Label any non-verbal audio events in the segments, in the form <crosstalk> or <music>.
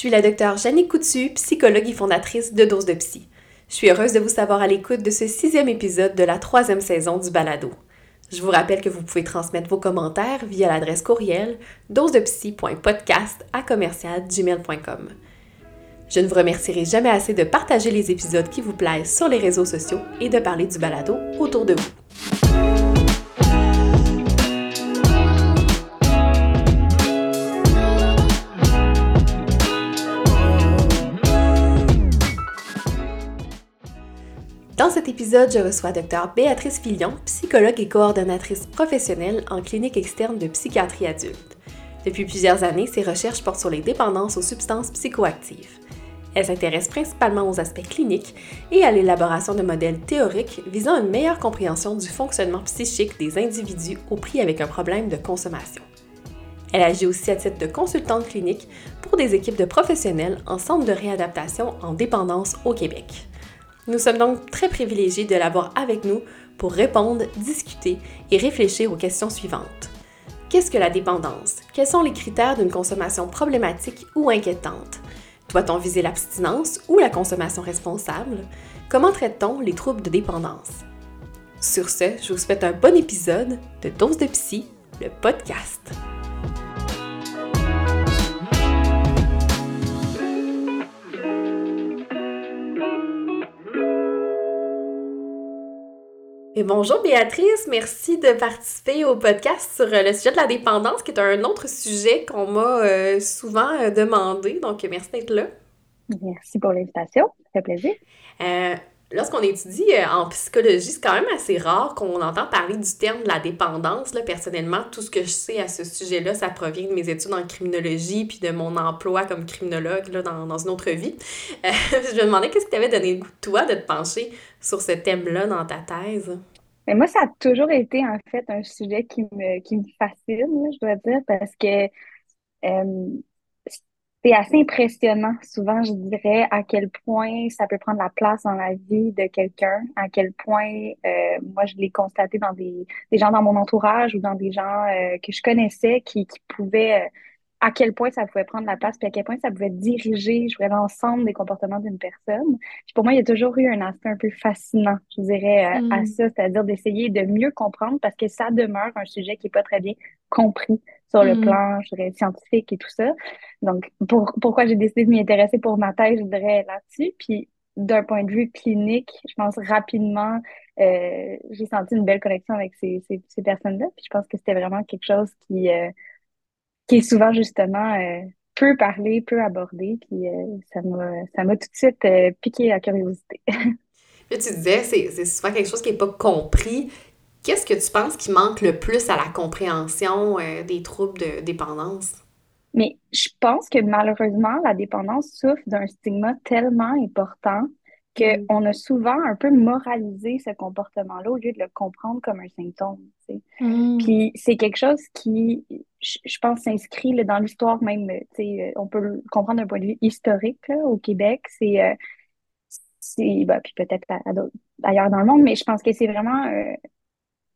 suis la docteure Janine Coutu, psychologue et fondatrice de Dose de Psy. Je suis heureuse de vous savoir à l'écoute de ce sixième épisode de la troisième saison du balado. Je vous rappelle que vous pouvez transmettre vos commentaires via l'adresse courriel dosedepsy.podcast à commercialgmail.com. Je ne vous remercierai jamais assez de partager les épisodes qui vous plaisent sur les réseaux sociaux et de parler du balado autour de vous. Dans cet épisode, je reçois Dr Béatrice Filion, psychologue et coordonnatrice professionnelle en clinique externe de psychiatrie adulte. Depuis plusieurs années, ses recherches portent sur les dépendances aux substances psychoactives. Elle s'intéresse principalement aux aspects cliniques et à l'élaboration de modèles théoriques visant une meilleure compréhension du fonctionnement psychique des individus au prix avec un problème de consommation. Elle agit aussi à titre de consultante clinique pour des équipes de professionnels en centre de réadaptation en dépendance au Québec. Nous sommes donc très privilégiés de l'avoir avec nous pour répondre, discuter et réfléchir aux questions suivantes. Qu'est-ce que la dépendance? Quels sont les critères d'une consommation problématique ou inquiétante? Doit-on viser l'abstinence ou la consommation responsable? Comment traite-t-on les troubles de dépendance? Sur ce, je vous souhaite un bon épisode de Dose de Psy, le podcast. Et bonjour Béatrice, merci de participer au podcast sur euh, le sujet de la dépendance, qui est un autre sujet qu'on m'a euh, souvent euh, demandé. Donc, merci d'être là. Merci pour l'invitation, ça fait plaisir. Lorsqu'on étudie en psychologie, c'est quand même assez rare qu'on entend parler du terme de la dépendance. Là, personnellement, tout ce que je sais à ce sujet-là, ça provient de mes études en criminologie puis de mon emploi comme criminologue là, dans, dans une autre vie. <laughs> je me demandais qu'est-ce qui t'avait donné le goût, toi, de te pencher sur ce thème-là dans ta thèse? Mais moi, ça a toujours été en fait un sujet qui me, qui me fascine, je dois dire, parce que euh, c'est assez impressionnant, souvent, je dirais, à quel point ça peut prendre la place dans la vie de quelqu'un, à quel point, euh, moi, je l'ai constaté dans des, des gens dans mon entourage ou dans des gens euh, que je connaissais qui, qui pouvaient à quel point ça pouvait prendre la place, puis à quel point ça pouvait diriger, je dirais, l'ensemble des comportements d'une personne. Puis pour moi, il y a toujours eu un aspect un peu fascinant, je dirais, à mm. ça, c'est-à-dire d'essayer de mieux comprendre parce que ça demeure un sujet qui est pas très bien compris sur le mm. plan, je dirais, scientifique et tout ça. Donc, pour, pourquoi j'ai décidé de m'y intéresser pour ma thèse, je dirais, là-dessus. Puis d'un point de vue clinique, je pense rapidement, euh, j'ai senti une belle connexion avec ces, ces, ces personnes-là. Puis je pense que c'était vraiment quelque chose qui... Euh, qui est souvent justement euh, peu parlé, peu abordé, puis euh, ça m'a tout de suite euh, piqué la curiosité. <laughs> Là, tu disais, c'est souvent quelque chose qui n'est pas compris. Qu'est-ce que tu penses qui manque le plus à la compréhension des troubles de dépendance? Mais je pense que malheureusement, la dépendance souffre d'un stigma tellement important qu'on mm. a souvent un peu moralisé ce comportement-là au lieu de le comprendre comme un symptôme. Mm. Puis c'est quelque chose qui, je, pense, s'inscrit dans l'histoire même. Euh, on peut le comprendre d'un point de vue historique au Québec. C'est, euh, bah, puis peut-être ailleurs dans le monde, mais je pense que c'est vraiment euh,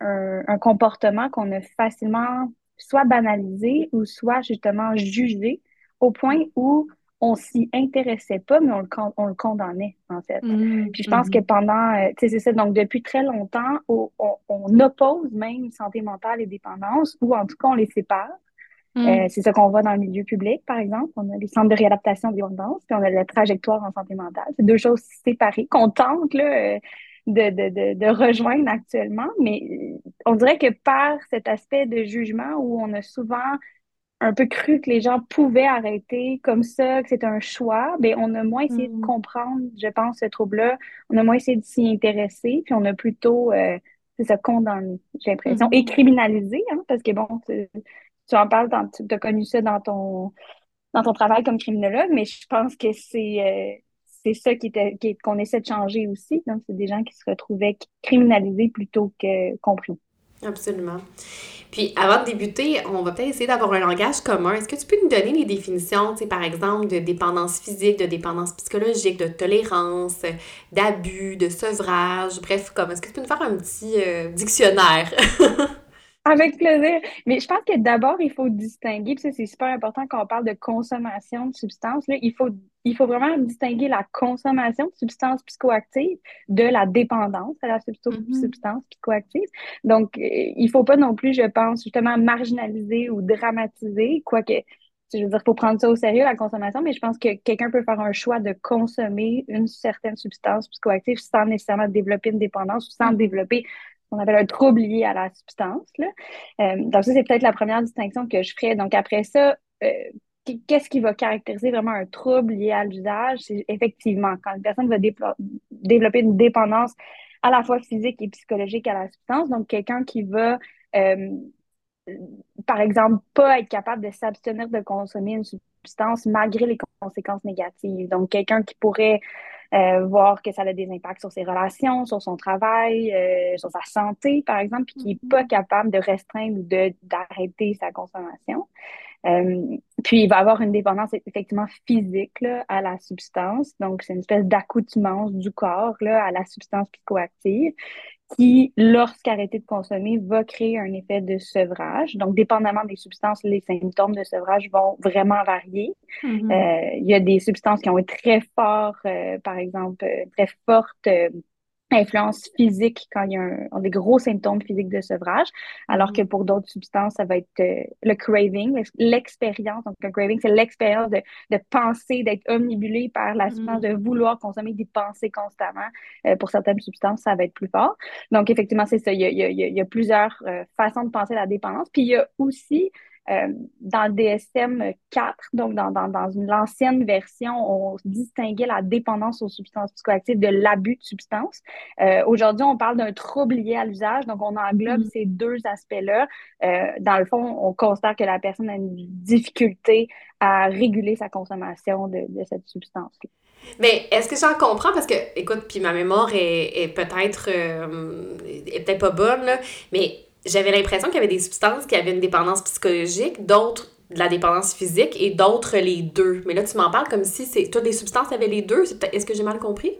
un, un, comportement qu'on a facilement soit banalisé ou soit justement jugé au point où on s'y intéressait pas, mais on le, on le condamnait, en fait. Mmh, puis je pense mmh. que pendant, euh, tu sais, c'est ça, donc depuis très longtemps, on, oppose même santé mentale et dépendance, ou en tout cas, on les sépare. Mmh. Euh, c'est ça qu'on voit dans le milieu public, par exemple. On a les centres de réadaptation des dépendance, puis on a la trajectoire en santé mentale. C'est deux choses séparées qu'on tente là, euh, de, de, de, de, rejoindre actuellement, mais on dirait que par cet aspect de jugement où on a souvent un peu cru que les gens pouvaient arrêter comme ça, que c'était un choix, ben on a moins essayé de mm. comprendre, je pense, ce trouble-là. On a moins essayé de s'y intéresser, puis on a plutôt, euh, c'est ça, condamné, j'ai l'impression, mm. et criminalisé, hein, parce que bon, tu, en parles, tu as connu ça dans ton, dans ton travail comme criminologue, mais je pense que c'est euh, c'est ça qui était qu'on essaie de changer aussi. Donc, c'est des gens qui se retrouvaient criminalisés plutôt que compris. Absolument. Puis avant de débuter, on va peut-être essayer d'avoir un langage commun. Est-ce que tu peux nous donner les définitions, par exemple, de dépendance physique, de dépendance psychologique, de tolérance, d'abus, de sevrage, bref, comme est-ce que tu peux nous faire un petit euh, dictionnaire? <laughs> Avec plaisir. Mais je pense que d'abord, il faut distinguer, puis c'est super important quand on parle de consommation de substances, là, il faut, il faut vraiment distinguer la consommation de substances psychoactives de la dépendance à la mm-hmm. substance psychoactive. Donc, euh, il faut pas non plus, je pense, justement marginaliser ou dramatiser, quoique je veux dire, il faut prendre ça au sérieux, la consommation, mais je pense que quelqu'un peut faire un choix de consommer une certaine substance psychoactive sans nécessairement développer une dépendance ou sans mm-hmm. développer on appelle un trouble lié à la substance. Là. Euh, donc, ça, c'est peut-être la première distinction que je ferais. Donc, après ça, euh, qu'est-ce qui va caractériser vraiment un trouble lié à l'usage? C'est effectivement quand une personne va développer une dépendance à la fois physique et psychologique à la substance. Donc, quelqu'un qui va, euh, par exemple, pas être capable de s'abstenir de consommer une substance malgré les conséquences négatives. Donc, quelqu'un qui pourrait euh, voir que ça a des impacts sur ses relations, sur son travail, euh, sur sa santé, par exemple, puis qui n'est pas mm-hmm. capable de restreindre ou d'arrêter sa consommation. Euh, puis, il va avoir une dépendance effectivement physique là, à la substance. Donc, c'est une espèce d'accoutumance du corps là, à la substance psychoactive qui, lorsqu'arrêté de consommer, va créer un effet de sevrage. Donc, dépendamment des substances, les symptômes de sevrage vont vraiment varier. Mm-hmm. Euh, il y a des substances qui ont un très fort, euh, par exemple, euh, très forte influence physique quand il y a un, des gros symptômes physiques de sevrage, alors que mm. pour d'autres substances, ça va être euh, le craving, l'expérience. Donc, le craving, c'est l'expérience de, de, penser, d'être omnibulé par la substance, mm. de vouloir consommer des pensées constamment. Euh, pour certaines substances, ça va être plus fort. Donc, effectivement, c'est ça. Il y a, il y a, il y a plusieurs euh, façons de penser la dépendance. Puis, il y a aussi euh, dans le DSM 4, donc dans, dans, dans une ancienne version, on distinguait la dépendance aux substances psychoactives de l'abus de substances. Euh, Aujourd'hui, on parle d'un trouble lié à l'usage, donc on englobe mm. ces deux aspects-là. Euh, dans le fond, on constate que la personne a une difficulté à réguler sa consommation de, de cette substance. -là. Mais est-ce que j'en comprends? Parce que, écoute, puis ma mémoire est, est peut-être est peut-être pas bonne, là, mais j'avais l'impression qu'il y avait des substances qui avaient une dépendance psychologique, d'autres de la dépendance physique et d'autres les deux. Mais là, tu m'en parles comme si c'est toutes les substances avaient les deux. Est-ce que j'ai mal compris?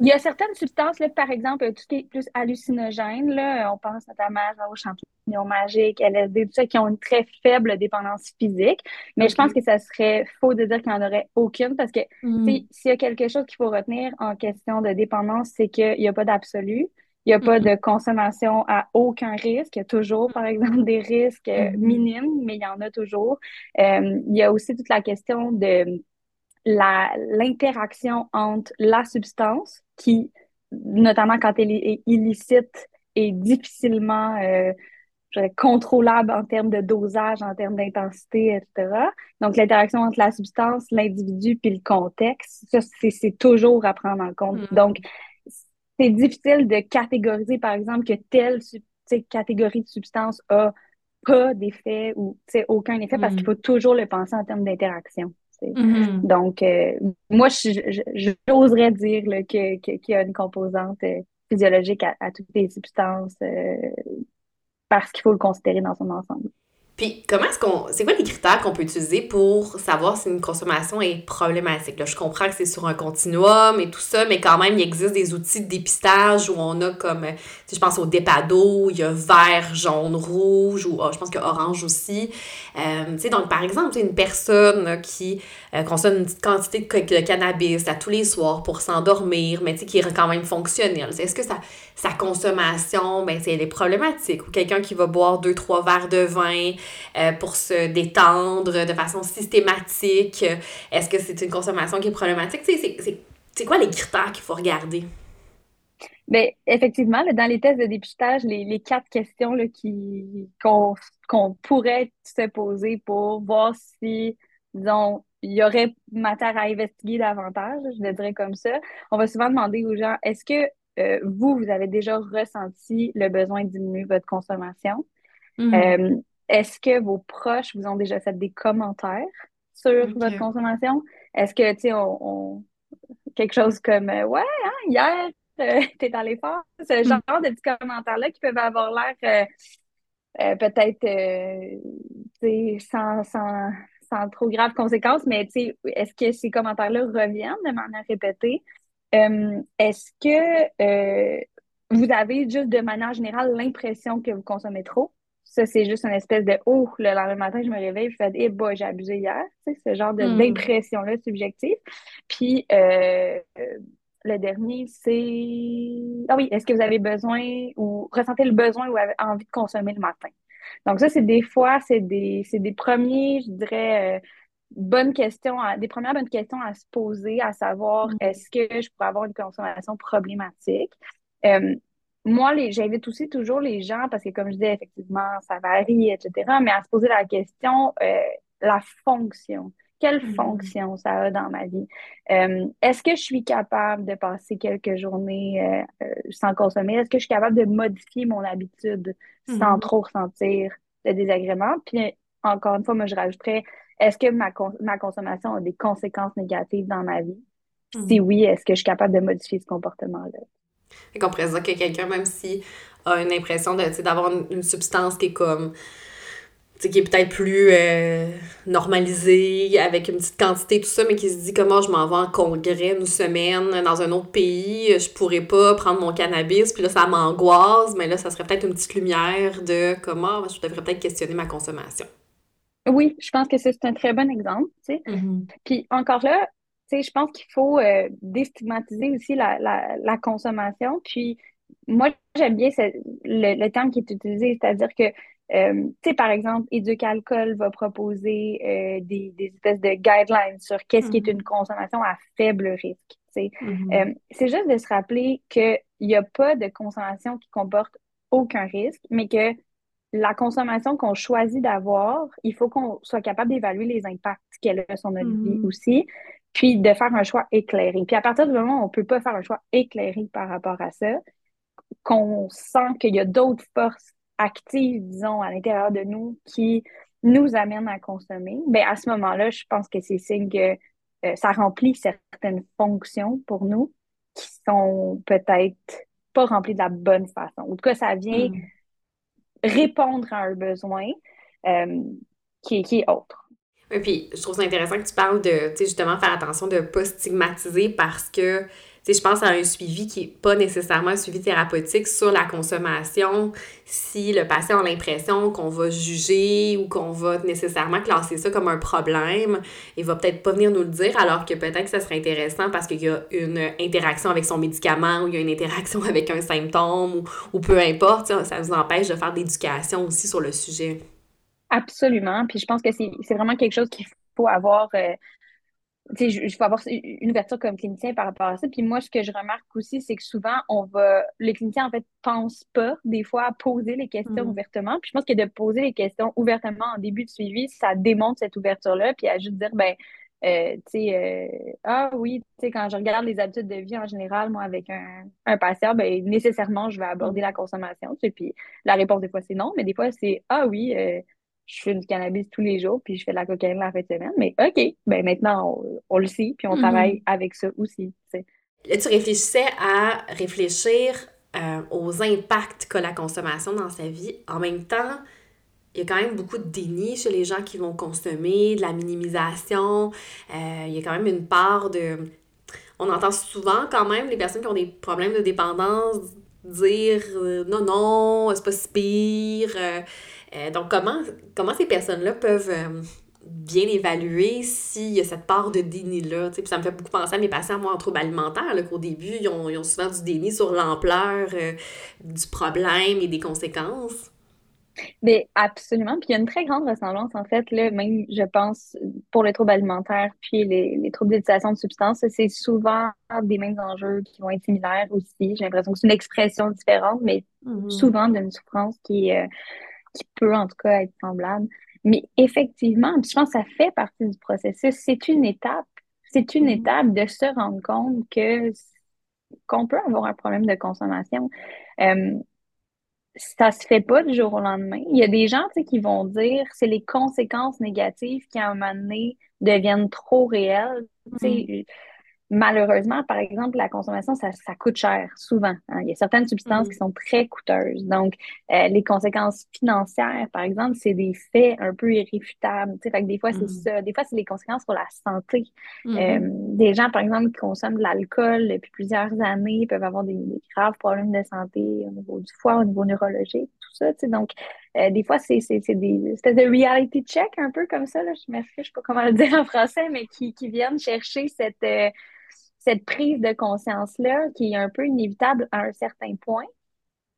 Il y a certaines substances, là, par exemple, tout ce qui est plus hallucinogène, là, on pense notamment aux champignons magiques, LSD, tout ça, qui ont une très faible dépendance physique. Mais je pense que ça serait faux de dire qu'il n'y en aurait aucune parce que mm. s'il y a quelque chose qu'il faut retenir en question de dépendance, c'est qu'il n'y a pas d'absolu. Il n'y a pas mm-hmm. de consommation à aucun risque. Il y a toujours, par exemple, des risques euh, mm-hmm. minimes, mais il y en a toujours. Euh, il y a aussi toute la question de l'interaction entre la substance, qui, notamment quand elle est illicite, est difficilement euh, contrôlable en termes de dosage, en termes d'intensité, etc. Donc, l'interaction entre la substance, l'individu puis le contexte, ça, c'est toujours à prendre en compte. Mm-hmm. Donc, c'est difficile de catégoriser, par exemple, que telle catégorie de substance a pas d'effet ou aucun effet parce qu'il mm. faut toujours le penser en termes d'interaction. Mm-hmm. Donc, euh, moi, j'oserais dire qu'il y a une composante euh, physiologique à, toutes les substances euh, parce qu'il faut le considérer dans son ensemble. Puis, comment est-ce qu'on. C'est quoi les critères qu'on peut utiliser pour savoir si une consommation est problématique? Là, je comprends que c'est sur un continuum et tout ça, mais quand même, il existe des outils de dépistage où on a comme. je pense au Dépado, il y a vert, jaune, rouge, ou oh, je pense qu'il y a orange aussi. Euh, tu sais, donc, par exemple, une personne qui euh, consomme une petite quantité de, cannabis à tous les soirs pour s'endormir, mais tu sais, qui est quand même fonctionnel. Est-ce que ça, sa consommation, ben, elle est problématique? Ou quelqu'un qui va boire deux, trois verres de vin euh, pour se détendre de façon systématique, est-ce que c'est une consommation qui est problématique? C'est quoi les critères qu'il faut regarder? Bien, effectivement, dans les tests de dépistage, les, quatre questions qu'on pourrait se poser pour voir si, disons, il y aurait matière à investiguer davantage, je le dirais comme ça. On va souvent demander aux gens, est-ce que euh, vous, vous avez déjà ressenti le besoin de diminuer votre consommation? Mm-hmm. Euh, est-ce que vos proches vous ont déjà fait des commentaires sur votre consommation? Est-ce que, tu sais, on, quelque chose comme euh, Ouais, hein, hier, <laughs> t'es dans l'effort, ce mm. genre de petits commentaires-là qui peuvent avoir l'air peut-être sans, sans, sans trop graves conséquences, mais est-ce que ces commentaires-là reviennent de manière répétée? Euh, est-ce que euh, vous avez juste de manière générale l'impression que vous consommez trop? Ça, c'est juste une espèce de oh, le lendemain matin, je me réveille, je fais eh bah, j'ai abusé hier, tu sais, ce genre Hmm. d'impression-là subjective. Puis euh, le dernier, c'est ah oui, est-ce que vous avez besoin ou ressentez le besoin ou avez envie de consommer le matin? Donc, ça, c'est des fois, c'est des, c'est des premiers, je dirais, euh, bonnes questions, à- des premières bonnes questions à se poser, à savoir Hmm. est-ce que je pourrais avoir une consommation problématique? Euh, moi, j'invite aussi toujours les gens, parce que comme je disais, effectivement, ça varie, etc., mais à se poser la question, euh, la fonction. Quelle Hmm. fonction ça a dans ma vie? Euh, est-ce que je suis capable de passer quelques journées euh, euh, sans consommer? Est-ce que je suis capable de modifier mon habitude sans Hmm. trop ressentir le désagrément? Puis, encore une fois, moi, je rajouterais, est-ce que ma, con- ma consommation a des conséquences négatives dans ma vie? Si Hmm. oui, est-ce que je suis capable de modifier ce comportement-là? Fait qu'on pourrait dire que quelqu'un, même si a une impression d'avoir une, une substance qui est comme, qui est peut-être plus euh, normalisée, avec une petite quantité, tout ça, mais qui se dit comment je m'en vais en congrès une semaine dans un autre pays, je pourrais pas prendre mon cannabis, puis là, ça m'angoisse, mais là, ça serait peut-être une petite lumière de comment je devrais peut-être questionner ma consommation. Oui, je pense que c'est un très bon exemple, tu sais. Mhm. Puis encore là, je pense qu'il faut euh, déstigmatiser aussi la, la, la consommation. Puis moi, j'aime bien ce- le, le terme qui est utilisé, c'est-à-dire que, euh, tu sais, par exemple, Éduc-Alcool va proposer euh, des, des espèces de guidelines sur qu'est-ce qui est une Mhm. consommation à faible risque. Mhm. Euh, c'est juste de se rappeler qu'il n'y a pas de consommation qui comporte aucun risque, mais que la consommation qu'on choisit d'avoir, il faut qu'on soit capable d'évaluer les impacts qu'elle a sur notre vie Mhm. aussi, puis de faire un choix éclairé. Puis à partir du moment où on peut pas faire un choix éclairé par rapport à ça, qu'on sent qu'il y a d'autres forces actives, disons, à l'intérieur de nous qui nous amènent à consommer, ben à ce moment-là, je pense que c'est signe que euh, ça remplit certaines fonctions pour nous qui sont peut-être pas remplies de la bonne façon. En tout cas, ça vient Mhm. répondre à un besoin euh, qui, est, qui est autre. Et puis, je trouve ça intéressant que tu parles de, tu sais, justement, faire attention de ne pas stigmatiser parce que, tu sais, je pense à un suivi qui n'est pas nécessairement un suivi thérapeutique sur la consommation. Si le patient a l'impression qu'on va juger ou qu'on va nécessairement classer ça comme un problème, il va peut-être pas venir nous le dire, alors que peut-être que ça serait intéressant parce qu'il y a une interaction avec son médicament ou il y a une interaction <laughs> avec un symptôme ou, ou peu importe, ça, vous empêche de faire d'éducation aussi sur le sujet. Absolument. Puis je pense que c'est vraiment quelque chose qu'il faut avoir. euh, tu sais, je faut avoir une ouverture comme clinicien par rapport à ça. Puis moi, ce que je remarque aussi, c'est que souvent, on va. Les cliniciens, en fait, pensent pas, des fois, à poser les questions Mm. ouvertement. Puis je pense que de poser les questions ouvertement en début de suivi, ça démontre cette ouverture-là. Puis à juste dire, ben, euh, tu sais, euh, ah oui, tu sais, quand je regarde les habitudes de vie en général, moi, avec un, un patient, ben, nécessairement, je vais aborder Mm. la consommation. Puis la réponse, des fois, c'est non, mais des fois, c'est ah oui, euh, je fais du cannabis tous les jours, puis je fais de la cocaïne la fin de semaine. Mais OK, ben maintenant, on, on le sait, puis on Mhm. travaille avec ça aussi. Là, tu réfléchissais à réfléchir euh, aux impacts qu'a la consommation dans sa vie. En même temps, il y a quand même beaucoup de déni chez les gens qui vont consommer, de la minimisation. Euh, il y a quand même une part de... On entend souvent quand même les personnes qui ont des problèmes de dépendance dire euh, non, non, c'est pas si pire. Euh, donc, comment, comment ces personnes-là peuvent euh, bien évaluer s'il y a cette part de déni-là? Puis ça me fait beaucoup penser à mes patients, moi, en troubles alimentaires, là, qu'au début, ils ont, ils ont souvent du déni sur l'ampleur euh, du problème et des conséquences. Mais absolument. Puis il y a une très grande ressemblance, en fait, là, même, je pense, pour les troubles alimentaires, puis les, les troubles d'utilisation de substances, c'est souvent des mêmes enjeux qui vont être similaires aussi. J'ai l'impression que c'est une expression différente, mais Mhm. souvent d'une souffrance qui, euh, qui peut en tout cas être semblable. Mais effectivement, je pense que ça fait partie du processus. C'est une étape. C'est une Mhm. étape de se rendre compte que qu'on peut avoir un problème de consommation. Euh, ça se fait pas du jour au lendemain. Il y a des gens, qui vont dire c'est les conséquences négatives qui, à un moment donné, deviennent trop réelles. Sais, Mhm. Malheureusement, par exemple, la consommation, ça, ça coûte cher, souvent. hein. Il y a certaines substances qui Mhm. sont très coûteuses. Donc, euh, les conséquences financières, par exemple, c'est des faits un peu irréfutables. Fait que des fois, c'est Mhm. ça. Des fois, c'est les conséquences pour la santé. Mhm. Euh, des gens, par exemple, qui consomment de l'alcool depuis plusieurs années peuvent avoir des, des graves problèmes de santé au niveau du foie, au niveau neurologique, tout ça. tu sais. Donc, Euh, des fois, c'est des espèces de reality check un peu comme ça, là, je m'excuse, je sais pas comment le dire en français, mais qui, qui viennent chercher cette, euh, cette prise de conscience-là qui est un peu inévitable à un certain point.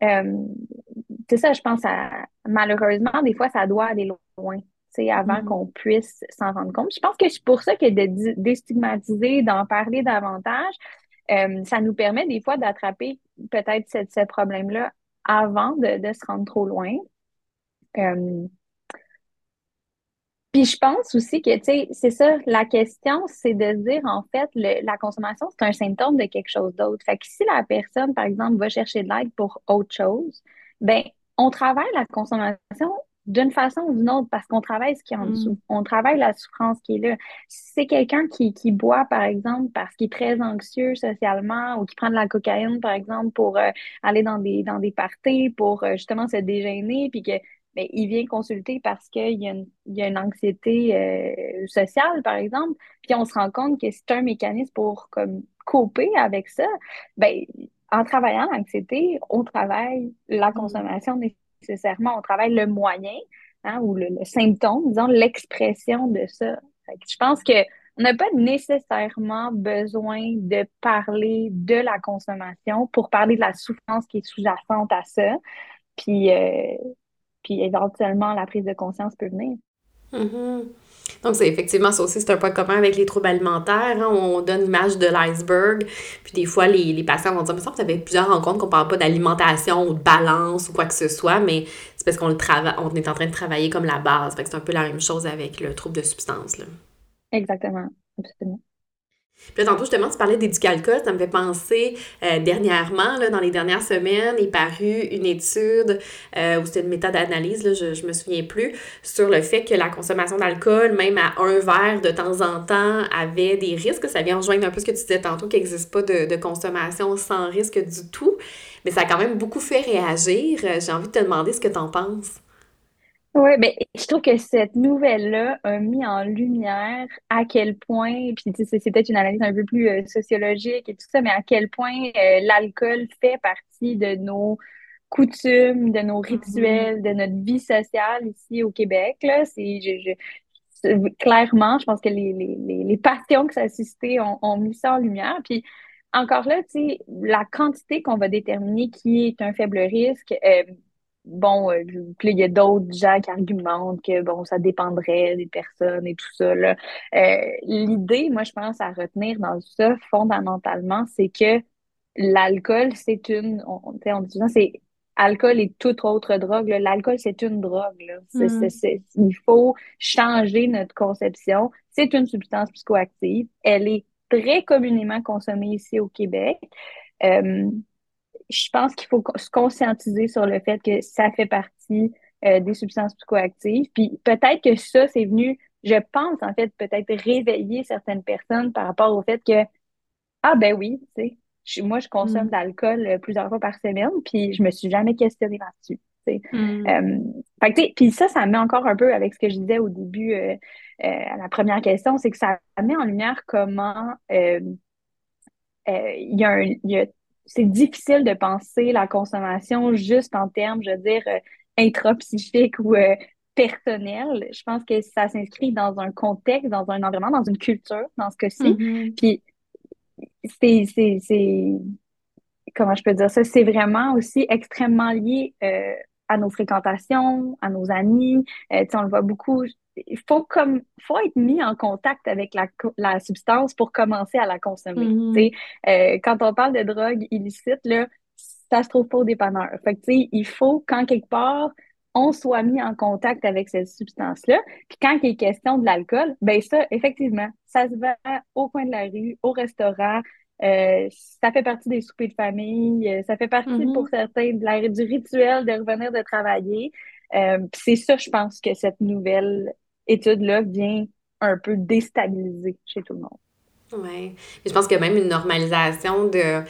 Euh, c'est ça, je pense, à, malheureusement, des fois, ça doit aller loin avant mm-hmm. qu'on puisse s'en rendre compte. Je pense que c'est pour ça que de déstigmatiser, d'en parler davantage, euh, ça nous permet des fois d'attraper peut-être ce, problème-là avant de, se rendre trop loin. Puis je pense aussi que, tu sais, c'est ça, la question, c'est de dire, en fait, la consommation, c'est un symptôme de quelque chose d'autre. Fait que si la personne, par exemple, va chercher de l'aide pour autre chose, ben on travaille la consommation d'une façon ou d'une autre parce qu'on travaille ce qui est en dessous. Mm. On travaille la souffrance qui est là. Si c'est quelqu'un qui, qui boit, par exemple, parce qu'il est très anxieux socialement ou qui prend de la cocaïne, par exemple, pour euh, aller dans des, dans des parties, pour euh, justement se déjeuner, puis que ben, il vient consulter parce qu'il y, a une, il y a une anxiété euh, sociale, par exemple, puis on se rend compte que c'est un mécanisme pour comme couper avec ça, ben, en travaillant l'anxiété, on travaille la mm. consommation nécessairement, on travaille le moyen hein, ou le, symptôme, disons, l'expression de ça. je pense que on n'a pas nécessairement besoin de parler de la consommation pour parler de la souffrance qui est sous-jacente à ça. Puis, euh, puis éventuellement, la prise de conscience peut venir. Mm-hmm. Donc, c'est effectivement ça aussi, c'est un point commun avec les troubles alimentaires. Hein. on donne l'image de l'iceberg. Puis des fois, les, les patients vont dire, mais ça, vous avez plusieurs rencontres qu'on parle pas d'alimentation ou de balance ou quoi que ce soit, mais c'est parce qu'on le travaille, on est en train de travailler comme la base. Fait que c'est un peu la même chose avec le trouble de substance. Là. Exactement, absolument. Puis là, tantôt, justement, tu parlais d'éducalcool, ça me fait penser, euh, dernièrement, là, dans les dernières semaines, est paru une étude, euh, ou c'était une méthode d'analyse, je, je me souviens plus, sur le fait que la consommation d'alcool, même à un verre de temps en temps, avait des risques. Ça vient rejoindre un peu ce que tu disais tantôt, qu'il n'existe pas de, de consommation sans risque du tout. Mais ça a quand même beaucoup fait réagir. J'ai envie de te demander ce que tu en penses. Oui, mais je trouve que cette nouvelle-là a mis en lumière à quel point, puis c'est peut-être une analyse un peu plus euh, sociologique et tout ça, mais à quel point euh, l'alcool fait partie de nos coutumes, de nos mm-hmm. rituels, de notre vie sociale ici au Québec. Là, c'est, je, je, clairement, je pense que les, les, les passions que ça a suscité ont, ont mis ça en lumière. Puis encore là, tu sais, la quantité qu'on va déterminer qui est un faible risque, euh, bon, euh, il y a d'autres gens qui argumentent que bon, ça dépendrait des personnes et tout ça. Là. Euh, l'idée, moi, je pense à retenir dans ça, fondamentalement, c'est que l'alcool, c'est une. On, on dit c'est alcool et toute autre drogue. L'alcool, c'est une drogue. Là. Mm. il faut changer notre conception. C'est une substance psychoactive. Elle est très communément consommée ici au Québec. Euh, je pense qu'il faut se conscientiser sur le fait que ça fait partie euh, des substances psychoactives. Puis peut-être que ça, c'est venu, je pense en fait, peut-être réveiller certaines personnes par rapport au fait que, ah ben oui, tu sais, moi je consomme mm. de l'alcool euh, plusieurs fois par semaine, puis je me suis jamais questionnée là-dessus. Mm. Euh, puis ça, ça met encore un peu avec ce que je disais au début à la première question, c'est que ça met en lumière comment il y, a un, y a c'est difficile de penser la consommation juste en termes, je veux dire, euh, intrapsychiques ou euh, personnels. Je pense que ça s'inscrit dans un contexte, dans un environnement, dans une culture, dans ce cas-ci. Mm-hmm. Puis, c'est, c'est, c'est, comment je peux dire ça? C'est vraiment aussi extrêmement lié euh, à nos fréquentations, à nos amis. Euh, on le voit beaucoup il faut comme faut être mis en contact avec la, la substance pour commencer à la consommer. Mm-hmm. Euh, quand on parle de drogue illicite, là, ça se trouve pas au dépanneur. Fait que, il faut qu'en quelque part, on soit mis en contact avec cette substance-là. Puis quand il est question de l'alcool, ben ça, effectivement, ça se vend au coin de la rue, au restaurant. Euh, ça fait partie des soupers de famille, euh, ça fait partie mm-hmm. pour certains de la, du rituel de revenir de travailler. Euh, c'est ça, je pense, que cette nouvelle étude-là vient un peu déstabiliser chez tout le monde. Oui. Je pense que même une normalisation de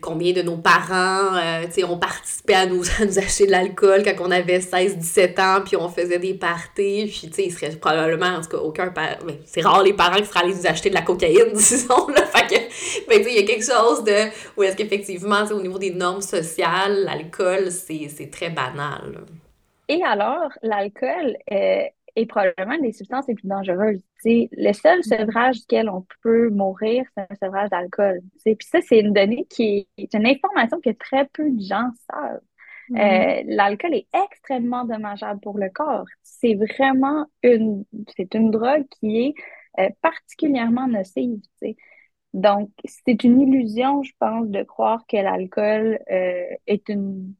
combien de nos parents euh, ont participé à nous, <laughs> nous acheter de l'alcool quand on avait 16-17 ans, puis on faisait des parties, puis tu sais, il serait probablement, en tout cas, aucun parent, c'est rare les parents qui seraient allés nous acheter de la cocaïne, <laughs> disons, là, fait que, ben, tu sais, il y a quelque chose de, où est-ce qu'effectivement, au niveau des normes sociales, l'alcool, c'est très banal. Et alors, l'alcool, euh, est probablement des substances les plus dangereuses. Le seul sevrage duquel on peut mourir, c'est un sevrage d'alcool. Puis ça, c'est une donnée qui est, une information que très peu de gens savent. Mm. Euh, l'alcool est extrêmement dommageable pour le corps. C'est vraiment une, c'est une drogue qui est euh, particulièrement nocive. Donc, c'est une illusion, je pense, de croire que l'alcool euh, est une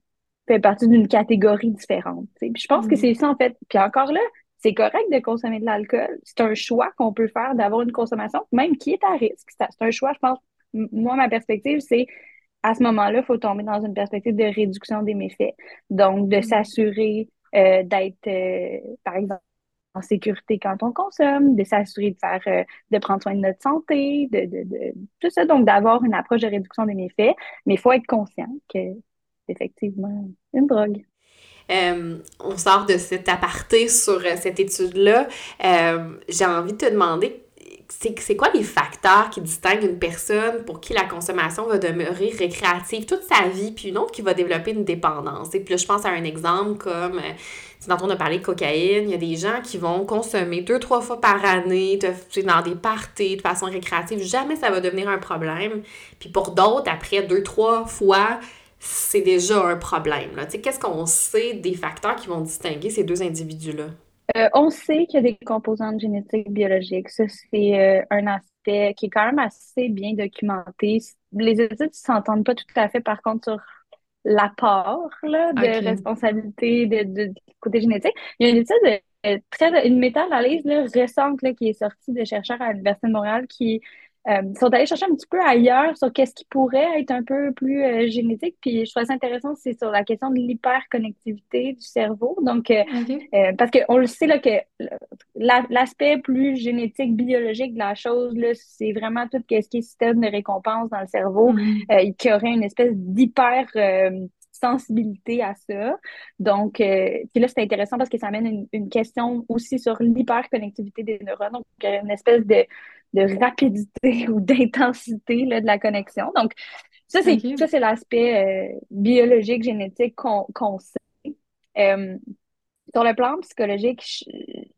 fait partie d'une catégorie différente. Puis je pense que mm. c'est ça, en fait. Puis encore là, c'est correct de consommer de l'alcool. C'est un choix qu'on peut faire d'avoir une consommation, même qui est à risque. C'est un choix, je pense. Moi, ma perspective, c'est à ce moment-là, il faut tomber dans une perspective de réduction des méfaits. Donc, de mm. s'assurer euh, d'être, euh, par exemple, en sécurité quand on consomme, de s'assurer de faire, euh, de prendre soin de notre santé, de, de, de tout ça. Donc, d'avoir une approche de réduction des méfaits. Mais il faut être conscient que c'est effectivement une drogue. Euh, on sort de cet aparté sur euh, cette étude-là. Euh, j'ai envie de te demander, c'est quoi les facteurs qui distinguent une personne pour qui la consommation va demeurer récréative toute sa vie, puis une autre qui va développer une dépendance? Et puis là, je pense à un exemple comme, tantôt on a parlé de cocaïne, il y a des gens qui vont consommer deux, trois fois par année, dans des parties, de façon récréative, jamais ça va devenir un problème. Puis pour d'autres, après deux, trois fois, c'est déjà un problème. Qu'est-ce qu'on sait des facteurs qui vont distinguer ces deux individus-là? Euh, on sait qu'il y a des composantes génétiques biologiques. Ça, c'est euh, un aspect qui est quand même assez bien documenté. Les études ne s'entendent pas tout à fait, par contre, sur l'apport de responsabilité de, côté génétique. Il y a une étude, euh, très, une méta-analyse récente qui est sortie de chercheurs à l'Université de Montréal qui euh, ils sont allés chercher un petit peu ailleurs sur qu'est-ce qui pourrait être un peu plus euh, génétique. Puis je trouve ça intéressant, c'est sur la question de l'hyperconnectivité du cerveau. Donc, euh, parce qu'on le sait là, que l'aspect plus génétique, biologique de la chose, là, c'est vraiment tout ce qui est système de récompense dans le cerveau, qui aurait une espèce d'hyper sensibilité à ça. Donc, puis là, c'est intéressant parce que ça amène une, une question aussi sur l'hyperconnectivité des neurones. Donc, une espèce de, de rapidité <laughs> ou d'intensité de la connexion. Donc, ça, c'est l'aspect euh, biologique, génétique qu'on sait. Euh, sur le plan psychologique,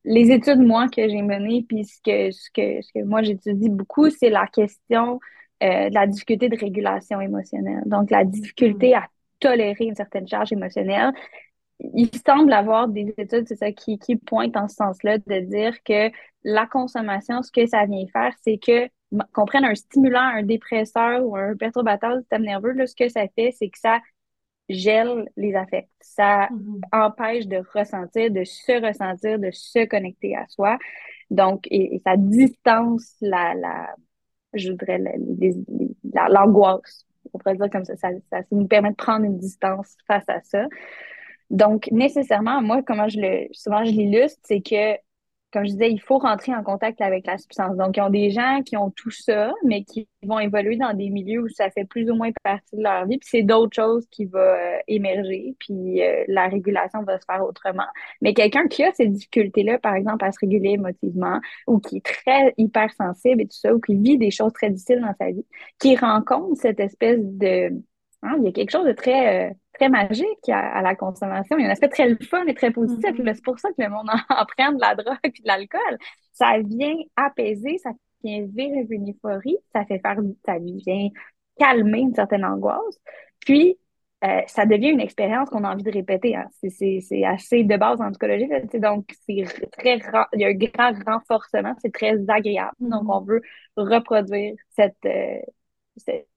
les études, moi, que j'ai menées, puis ce que, ce que, ce que moi j'étudie beaucoup, c'est la question euh, de la difficulté de régulation émotionnelle. Donc, la difficulté mm. à tolérer une certaine charge émotionnelle il semble avoir des études, c'est ça, qui, qui pointent en ce sens-là, de dire que la consommation, ce que ça vient faire, c'est que qu'on prenne un stimulant, un dépresseur ou un perturbateur du système nerveux, là, ce que ça fait, c'est que ça gèle les affects. Ça mm-hmm. empêche de ressentir, de se ressentir, de se connecter à soi. Donc, et, ça distance la, la je voudrais, l'angoisse. On pourrait dire comme ça. Ça, ça. ça nous permet de prendre une distance face à ça. Donc, nécessairement, moi, comment je le, souvent je l'illustre, c'est que comme je disais, il faut rentrer en contact avec la substance. Donc, il y a des gens qui ont tout ça, mais qui vont évoluer dans des milieux où ça fait plus ou moins partie de leur vie. Puis c'est d'autres choses qui vont euh, émerger, puis euh, la régulation va se faire autrement. Mais quelqu'un qui a ces difficultés-là, par exemple, à se réguler émotivement, ou qui est très hypersensible et tout ça, ou qui vit des choses très difficiles dans sa vie, qui rencontre cette espèce de... Hein, il y a quelque chose de très... Euh, très magique à, la consommation. Il y a un aspect très fun et très positif. Mm-hmm. C'est pour ça que le monde <laughs> en, prend de la drogue et de l'alcool. Ça vient apaiser, ça vient vivre une euphorie, ça fait faire, ça vient calmer une certaine angoisse. Puis, euh, ça devient une expérience qu'on a envie de répéter. Hein. C'est assez de base en psychologie. donc, c'est très il y a un grand renforcement, c'est très agréable. Donc, mm-hmm. on veut reproduire cette, euh, cette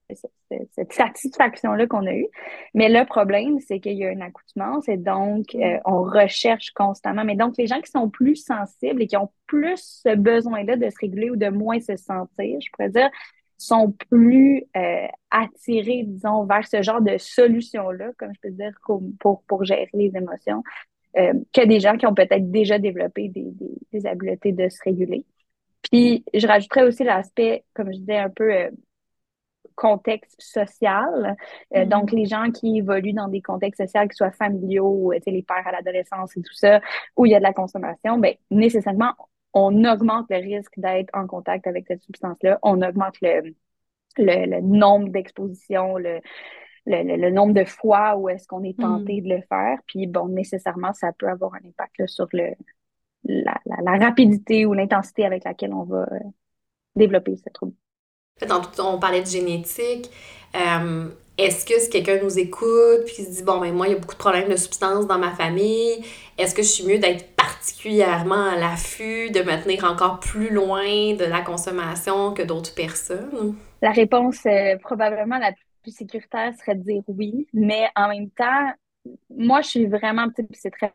cette satisfaction-là qu'on a eue. Mais le problème, c'est qu'il y a une accoutumance et donc mm. euh, on recherche constamment. Mais donc, les gens qui sont plus sensibles et qui ont plus ce besoin-là de se réguler ou de moins se sentir, je pourrais dire, sont plus euh, attirés, disons, vers ce genre de solution-là, comme je peux dire, pour, pour gérer les émotions, euh, que des gens qui ont peut-être déjà développé des, des, des, habiletés de se réguler. Puis, je rajouterais aussi l'aspect, comme je disais, un peu contexte social. Euh, mm-hmm. Donc, les gens qui évoluent dans des contextes sociaux, qui soient familiaux, les pères à l'adolescence et tout ça, où il y a de la consommation, ben, nécessairement, on augmente le risque d'être en contact avec cette substance-là. On augmente le, le, nombre d'expositions, le, le, nombre de fois où est-ce qu'on est tenté mm. de le faire. Puis, bon, nécessairement, ça peut avoir un impact sur le, la, rapidité ou l'intensité avec laquelle on va euh, développer ce trouble. On parlait de génétique. Euh, est-ce que si quelqu'un nous écoute puis se dit bon ben moi il y a beaucoup de problèmes de substances dans ma famille, est-ce que je suis mieux d'être particulièrement à l'affût, de me tenir encore plus loin de la consommation que d'autres personnes? La réponse euh, probablement la plus sécuritaire serait de dire oui, mais en même temps, moi je suis vraiment c'est très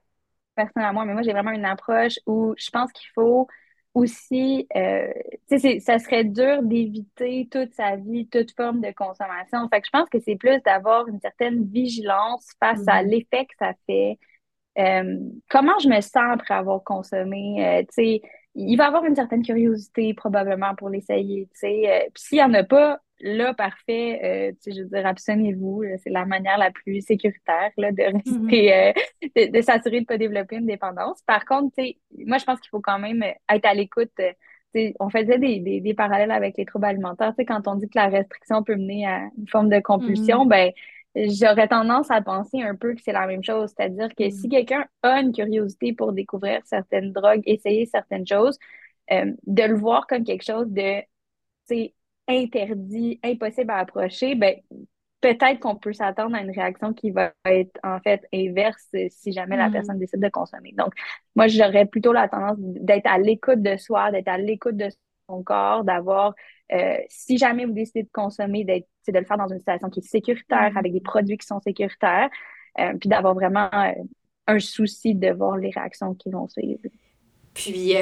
personnel à moi, mais moi j'ai vraiment une approche où je pense qu'il faut aussi, euh, tu sais, ça serait dur d'éviter toute sa vie, toute forme de consommation. Fait que je pense que c'est plus d'avoir une certaine vigilance face à mm-hmm. l'effet que ça fait. Euh, comment je me sens après avoir consommé, euh, tu sais, il va avoir une certaine curiosité probablement pour l'essayer, tu sais. Euh, puis s'il n'y en a pas, là, parfait, euh, tu sais, je veux dire, abstenez-vous. C'est la manière la plus sécuritaire là, de mm-hmm. rester, euh, de, s'assurer de ne pas développer une dépendance. Par contre, tu sais, moi, je pense qu'il faut quand même être à l'écoute. on faisait des, des, des, parallèles avec les troubles alimentaires. Tu sais, quand on dit que la restriction peut mener à une forme de compulsion, mm-hmm. ben j'aurais tendance à penser un peu que c'est la même chose. C'est-à-dire que si mm. quelqu'un a une curiosité pour découvrir certaines drogues, essayer certaines choses, euh, de le voir comme quelque chose de interdit, impossible à approcher, ben, peut-être qu'on peut s'attendre à une réaction qui va être en fait inverse si jamais la mm. personne décide de consommer. Donc, moi, j'aurais plutôt la tendance d'être à l'écoute de soi, d'être à l'écoute de son corps, d'avoir euh, si jamais vous décidez de consommer, c'est de le faire dans une situation qui est sécuritaire, mm-hmm. avec des produits qui sont sécuritaires, euh, puis d'avoir vraiment euh, un souci de voir les réactions qui vont suivre. Puis,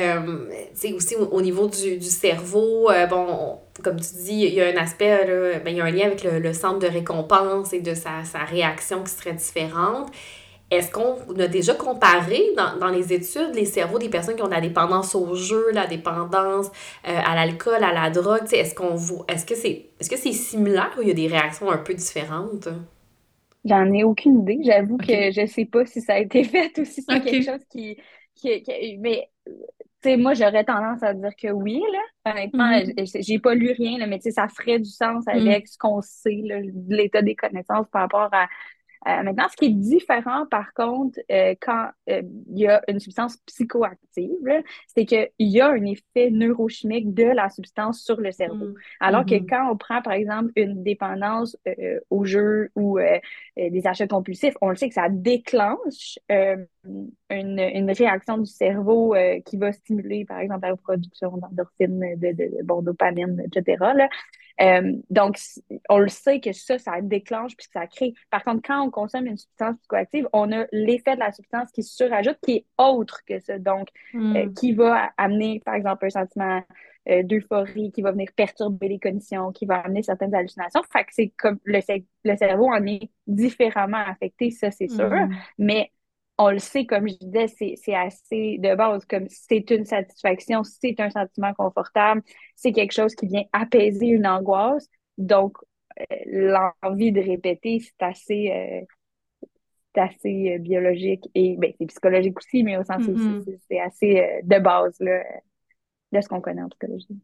sais aussi au, niveau du, du cerveau, bon, comme tu dis, il y a un aspect, là, ben, il y a un lien avec le, le, centre de récompense et de sa, sa réaction qui serait différente. Est-ce qu'on a déjà comparé dans, dans, les études les cerveaux des personnes qui ont la dépendance au jeu, la dépendance euh, à l'alcool, à la drogue? Est-ce qu'on est-ce que c'est est-ce que c'est similaire ou il y a des réactions un peu différentes? J'en ai aucune idée. J'avoue que je sais pas si ça a été <laughs> fait ou si c'est quelque chose qui, qui, Mais moi, j'aurais tendance à dire que oui, là. Honnêtement, mm-hmm. j'ai pas lu rien, là, mais ça ferait du sens mm. avec ce qu'on sait, l'état des connaissances par rapport à euh, maintenant, ce qui est différent, par contre, euh, quand euh, il y a une substance psychoactive, c'est qu'il y a un effet neurochimique de la substance sur le cerveau. Mm. Alors que mm-hmm. quand on prend, par exemple, une dépendance au jeu ou des achats compulsifs, on le sait que ça déclenche une, une, réaction du cerveau qui va stimuler, par exemple, la production d'endorphines, de, de, bon, dopamine, etc. Là. Euh, donc, on le sait que ça, ça déclenche puis ça crée. Par contre, quand on consomme une substance psychoactive, on a l'effet de la substance qui se surajoute, qui est autre que ça. Donc, euh, hmm. qui va amener, par exemple, un sentiment euh, d'euphorie, qui va venir perturber les conditions, qui va amener certaines hallucinations. Fait que c'est comme le, le, cerveau en est différemment affecté, ça, c'est sûr. Hmm. Mais on le sait, comme je disais, c'est assez de base, comme c'est une satisfaction, c'est un sentiment confortable, c'est quelque chose qui vient apaiser une angoisse. Donc, euh, l'envie de répéter, c'est assez, euh, assez euh, biologique et ben, c'est psychologique aussi, mais au sens où mm-hmm. c'est assez de base là, de ce qu'on connaît en psychologie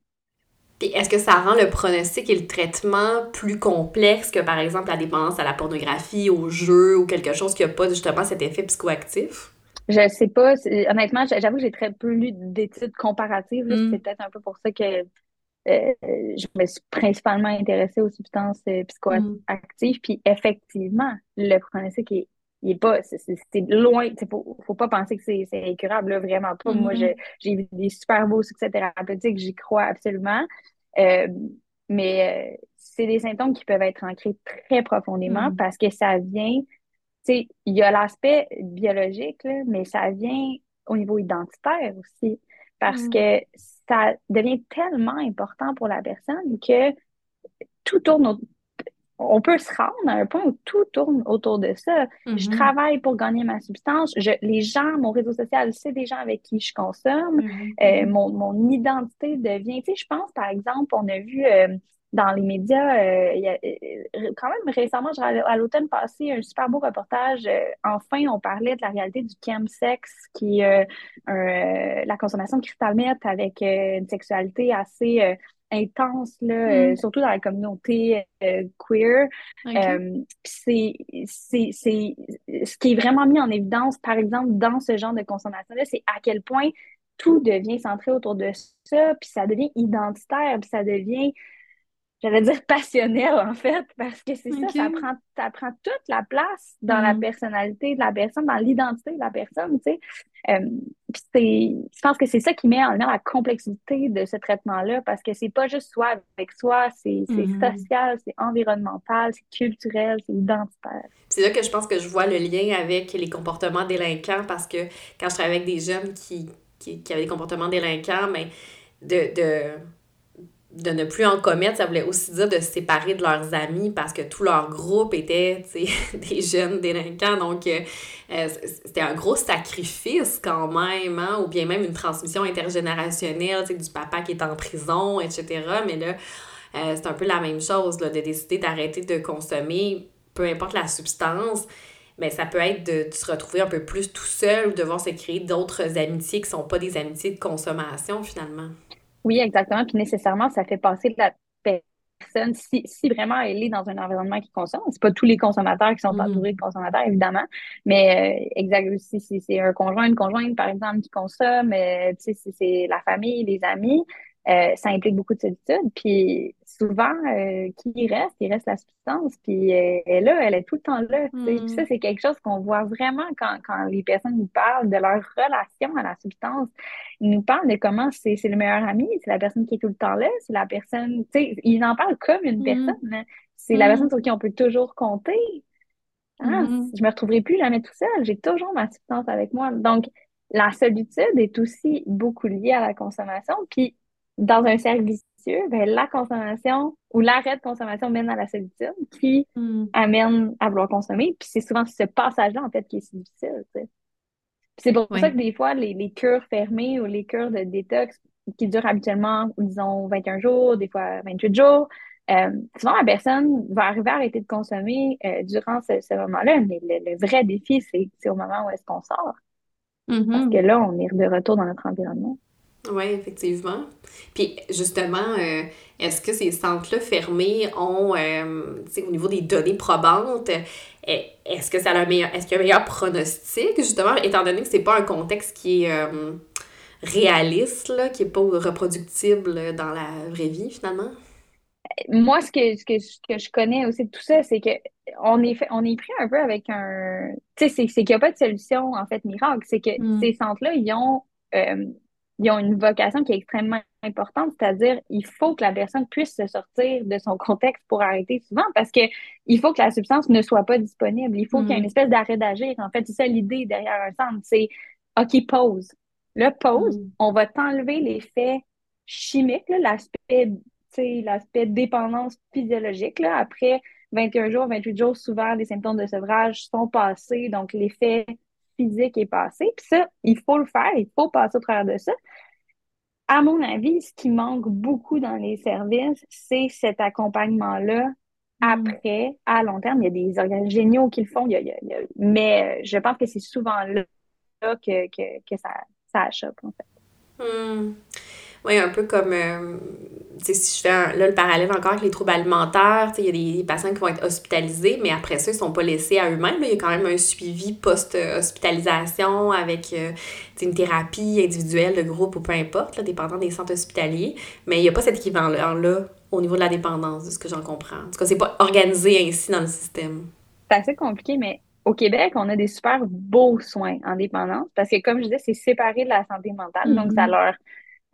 est-ce que ça rend le pronostic et le traitement plus complexe que, par exemple, la dépendance à la pornographie, au jeu ou quelque chose qui n'a pas justement cet effet psychoactif? Je sais pas. Honnêtement, j'avoue que j'ai très peu lu d'études comparatives. Mm. C'est peut-être un peu pour ça que euh, je me suis principalement intéressée aux substances euh, psychoactives. Mm. Puis effectivement, le pronostic est il est pas, c'est loin, il faut, faut pas penser que c'est incurable, là, vraiment pas. Moi, mm-hmm. j'ai vu des super beaux succès thérapeutiques, j'y crois absolument. Euh, mais euh, c'est des symptômes qui peuvent être ancrés très profondément mm. parce que ça vient, tu sais, il y a l'aspect biologique, mais ça vient au niveau identitaire aussi parce mm. que ça devient tellement important pour la personne que tout tourne, on peut se rendre à un point où tout tourne autour de ça. Je mm-hmm. travaille pour gagner ma substance. Je, les gens, mon réseau social, c'est des gens avec qui je consomme. Mm-hmm. Euh, mon, mon, identité devient. Tu sais, je pense, par exemple, on a vu euh, dans les médias, euh, il y a, quand même récemment, à l'automne passé, un super beau reportage. Enfin, on parlait de la réalité du chemsex, qui est la consommation de cristal avec une sexualité assez intense, là, mm. surtout dans la communauté queer. c'est, c'est, c'est ce qui est vraiment mis en évidence, par exemple, dans ce genre de consommation-là, c'est à quel point tout devient centré autour de ça, puis ça devient identitaire, puis ça devient j'allais dire passionnel en fait, parce que c'est ça, ça prend, ça prend toute la place dans la mm. personnalité de la personne, dans l'identité de la personne, tu sais. Euh, je pense que c'est ça qui met en lien la complexité de ce traitement-là, parce que c'est pas juste soi avec soi, c'est mm-hmm. social, c'est environnemental, c'est culturel, c'est identitaire. C'est là que je pense que je vois le lien avec les comportements délinquants, parce que quand je travaille avec des jeunes qui, qui, qui avaient des comportements délinquants, mais de, de de ne plus en commettre, ça voulait aussi dire de se séparer de leurs amis parce que tout leur groupe était <laughs> des jeunes délinquants. Donc, euh, euh, c'était un gros sacrifice quand même, hein, ou bien même une transmission intergénérationnelle du papa qui est en prison, etc. Mais là, euh, c'est un peu la même chose de décider d'arrêter de consommer, peu importe la substance. Mais ça peut être de, de, se retrouver un peu plus tout seul ou de devoir se créer d'autres amitiés qui ne sont pas des amitiés de consommation finalement. Oui, exactement. Puis nécessairement, ça fait passer de la personne, si, si vraiment elle est dans un environnement qui consomme, c'est pas tous les consommateurs qui sont mm-hmm. entourés de consommateurs, évidemment, mais euh, exact, si, c'est un conjoint, une conjointe, par exemple, qui consomme, euh, tu sais, si c'est la famille, les amis, euh, ça implique beaucoup de solitude. Puis souvent, euh, qui reste, il reste la substance. Puis euh, elle, là, elle est tout le temps là. Puis ça, mm. c'est quelque chose qu'on voit vraiment quand, quand les personnes nous parlent de leur relation à la substance. Ils nous parlent de comment c'est le meilleur ami, c'est la personne qui est tout le temps là, c'est la personne, tu sais, ils en parlent comme une mm. personne. Hein. C'est la mm. personne sur qui on peut toujours compter. Ah, Je me retrouverai plus jamais tout seul. J'ai toujours ma substance avec moi. Donc, la solitude est aussi beaucoup liée à la consommation. Puis, dans un cercle vicieux, ben, la consommation ou l'arrêt de consommation mène à la solitude qui hmm. amène à vouloir consommer. Puis c'est souvent ce passage-là, en fait, qui est si difficile. C'est pour ça que des fois, les, les, cures fermées ou les cures de détox qui durent habituellement, disons, 21 jours, des fois 28 jours, euh, souvent la personne va arriver à arrêter de consommer euh, durant ce, moment-là, mais le, vrai défi, c'est au moment où est-ce qu'on sort. Parce mm-hmm. que là, on est de retour dans notre environnement. Oui, effectivement. Puis justement, euh, est-ce que ces centres-là fermés ont, euh, au niveau des données probantes, eh, est-ce que ça a un meilleur, est-ce qu'il y a un meilleur pronostic, justement, étant donné que c'est pas un contexte qui est euh, réaliste, là, qui est pas reproductible dans la vraie vie, finalement? Moi, ce que, ce que, que je connais aussi de tout ça, c'est que on est, fait, on est pris un peu avec un... Tu sais, c'est qu'il n'y a pas de solution, en fait, miracle. C'est que hmm. ces centres-là, ils ont ils ont une vocation qui est extrêmement importante, c'est-à-dire il faut que la personne puisse se sortir de son contexte pour arrêter souvent parce que il faut que la substance ne soit pas disponible. Il faut qu'il y ait une mm. espèce d'arrêt d'agir. En fait, c'est ça l'idée derrière un centre. C'est OK, pause. Le pause, mm. on va t'enlever l'effet chimique, l'aspect l'aspect dépendance physiologique. Là. Après 21 jours, 28 jours, souvent, les symptômes de sevrage sont passés, donc l'effet physique est passé. Puis ça, il faut le faire, il faut passer au travers de ça. À mon avis, ce qui manque beaucoup dans les services, c'est cet accompagnement-là mm. après, à long terme. Il y a des organismes géniaux qui le font, mais je pense que c'est souvent là que, que, ça, ça achoppe, en fait. Mm. Oui, un peu comme, euh, si je fais là, le parallèle encore avec les troubles alimentaires, il y a des, patients qui vont être hospitalisés, mais après ça, ils ne sont pas laissés à eux-mêmes. Il y a quand même un suivi post-hospitalisation avec euh, une thérapie individuelle, de groupe ou peu importe, là, dépendant des centres hospitaliers. Mais il n'y a pas cet équivalent-là au niveau de la dépendance, de ce que j'en comprends. En tout cas, c'est pas organisé ainsi dans le système. C'est assez compliqué, mais au Québec, on a des super beaux soins en dépendance parce que, comme je disais, c'est séparé de la santé mentale. Donc, ça mm-hmm. leur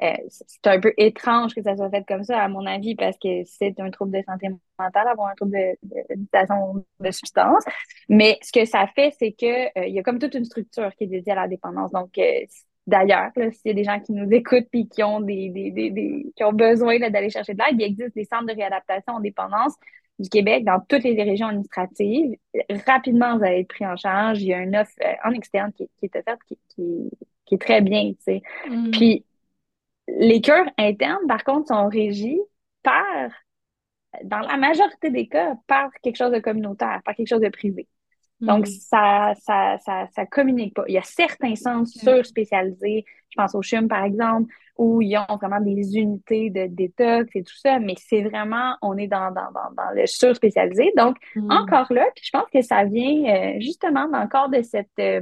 euh, c'est un peu étrange que ça soit fait comme ça, à mon avis, parce que c'est un trouble de santé mentale, avoir un trouble de, de, substance. Mais ce que ça fait, c'est que euh, il y a comme toute une structure qui est dédiée à la dépendance. Donc, euh, d'ailleurs, s'il y a des gens qui nous écoutent puis qui ont des, des, des, qui ont besoin d'aller chercher de l'aide, il existe des centres de réadaptation en dépendance du Québec dans toutes les régions administratives. Rapidement, vous allez être pris en charge. Il y a un offre en externe qui, qui est offerte qui, qui, qui, est très bien, tu sais. Mm. Puis les cœurs internes, par contre, sont régis par dans la majorité des cas, par quelque chose de communautaire, par quelque chose de privé. Donc, mm. ça, ça, ça, ça, communique pas. Il y a certains centres surspécialisés, je pense au CHUM par exemple, où ils ont vraiment des unités de détox et tout ça, mais c'est vraiment, on est dans, dans, dans, dans le surspécialisé. Donc, mm. encore là, puis je pense que ça vient euh, justement encore de cette, euh,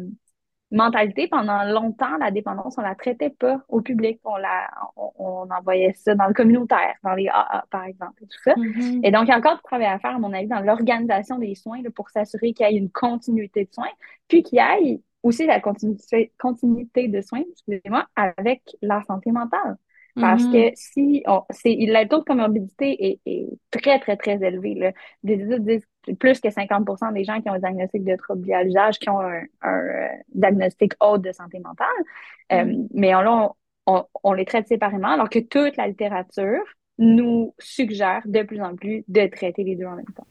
mentalité, pendant longtemps, la dépendance, on la traitait pas au public. On, la, on, envoyait ça dans le communautaire, dans les AA, par exemple, et tout ça. Mm-hmm. Et donc, il y a encore du travail à faire, à mon avis, dans l'organisation des soins pour s'assurer qu'il y ait une continuité de soins, puis qu'il y ait aussi la continuité, continuité de soins, excusez-moi, avec la santé mentale. Parce mm-hmm. que si on, c'est, le taux de comorbidité est, très, très, très élevé. Là. Des études disent plus que 50% des gens qui ont un diagnostic de trouble à l'usage qui ont un, euh, diagnostic haut de santé mentale. Euh, mm. mais on, on, on, les traite séparément, alors que toute la littérature nous suggère de plus en plus de traiter les deux en même temps.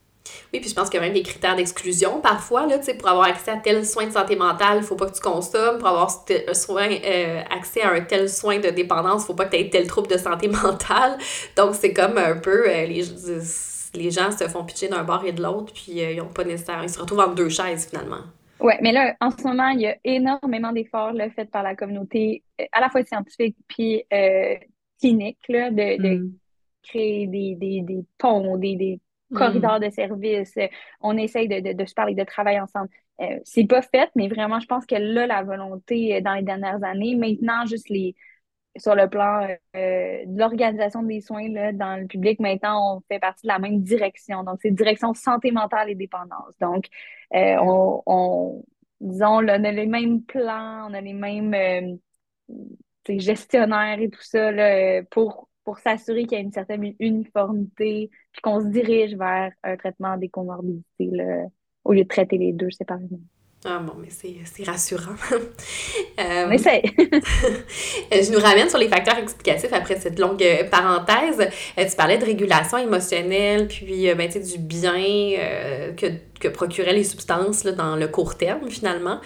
Oui, puis je pense qu'il y a même des critères d'exclusion parfois. Là, pour avoir accès à tel soin de santé mentale, il ne faut pas que tu consommes. Pour avoir soin, euh, accès à un tel soin de dépendance, il ne faut pas que tu aies tel trouble de santé <laughs> mentale. Donc, c'est comme un peu les les gens se font pitcher d'un bord et de l'autre, puis euh, ils ont pas nécessairement. Ils se retrouvent entre deux chaises finalement. Oui, mais là, en ce moment, il y a énormément d'efforts faits par la communauté, euh, à la fois scientifique puis euh, clinique, là, de, de mm. créer des, des, des, ponts, des, des mm. corridors de services. On essaye de, de, de, se parler, de travailler ensemble. Euh, c'est pas fait, mais vraiment, je pense que là, la volonté dans les dernières années, maintenant, juste les, sur le plan euh, de l'organisation des soins là, dans le public, maintenant, on fait partie de la même direction. Donc, c'est direction santé mentale et dépendance. Donc, euh, on, on, disons, on a les mêmes plans, on a les mêmes euh, gestionnaires et tout ça là, pour, pour s'assurer qu'il y a une certaine uniformité, puis qu'on se dirige vers un traitement des comorbidités là, au lieu de traiter les deux séparément. Ah bon, mais c'est rassurant. <laughs> euh, On essaie. <laughs> <laughs> je nous ramène sur les facteurs explicatifs après cette longue euh, parenthèse. Euh, tu parlais de régulation émotionnelle, puis euh, ben, du bien que, que procuraient les substances là, dans le court terme, finalement.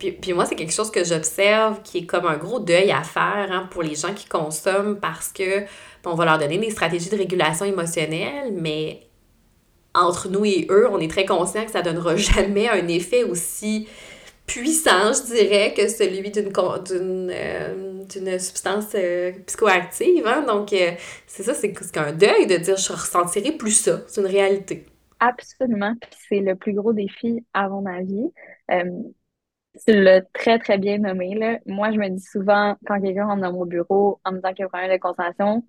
puis, puis moi, c'est quelque chose que j'observe qui est comme un gros deuil à faire hein, pour les gens qui consomment parce que on va leur donner des stratégies de régulation émotionnelle, mais entre nous et eux, on est très conscient que ça donnera <laughs> jamais un effet aussi puissant, je dirais, que celui d'une euh, d'une substance euh, psychoactive. Hein? Donc, euh, c'est ça, c'est un deuil de dire je ressentirai plus ça. C'est une réalité. Absolument. C'est le plus gros défi, à mon avis. tu l'as très, très bien nommé. Là. Moi, je me dis souvent, quand quelqu'un rentre dans mon bureau en me disant qu'il y a un problème de consommation,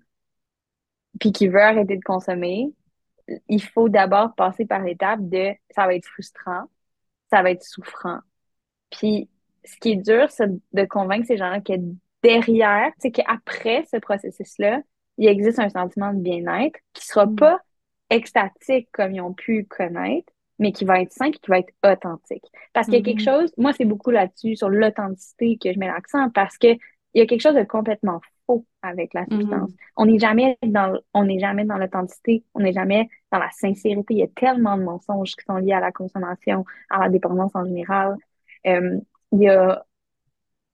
puis qu'il veut arrêter de consommer, il faut d'abord passer par l'étape de ça va être frustrant, ça va être souffrant. Puis ce qui est dur, c'est de convaincre ces gens-là que derrière, sais, qu'après ce processus-là, il existe un sentiment de bien-être qui sera mm. pas extatique comme ils ont pu connaître, mais qui va être sain et qui va être authentique. Parce qu'il y a quelque mm-hmm. chose, moi, c'est beaucoup là-dessus, sur l'authenticité que je mets l'accent, parce que il y a quelque chose de complètement avec la substance. Mm-hmm. On n'est jamais dans on n'est jamais dans l'authenticité, on n'est jamais dans la sincérité. Il y a tellement de mensonges qui sont liés à la consommation, à la dépendance en général. Euh, il y a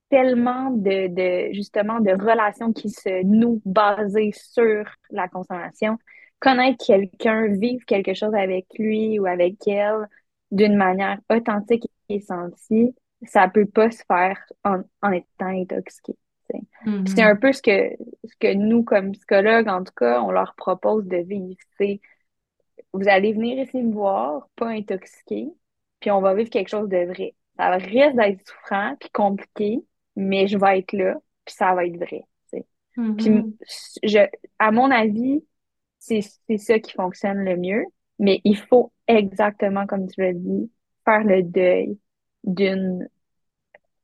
tellement de, de justement de relations qui se nouent basées sur la consommation. Connaître quelqu'un, vivre quelque chose avec lui ou avec elle d'une manière authentique et sentie, ça peut pas se faire en, en étant intoxiqué. C'est mm-hmm. un peu ce que, ce que nous, comme psychologues, en tout cas, on leur propose de vivre. C'est vous allez venir ici me voir, pas intoxiqué, puis on va vivre quelque chose de vrai. Ça risque d'être souffrant puis compliqué, mais je vais être là, puis ça va être vrai. Mm-hmm. Puis je, à mon avis, c'est ça qui fonctionne le mieux, mais il faut exactement, comme tu l'as dit, faire le deuil d'une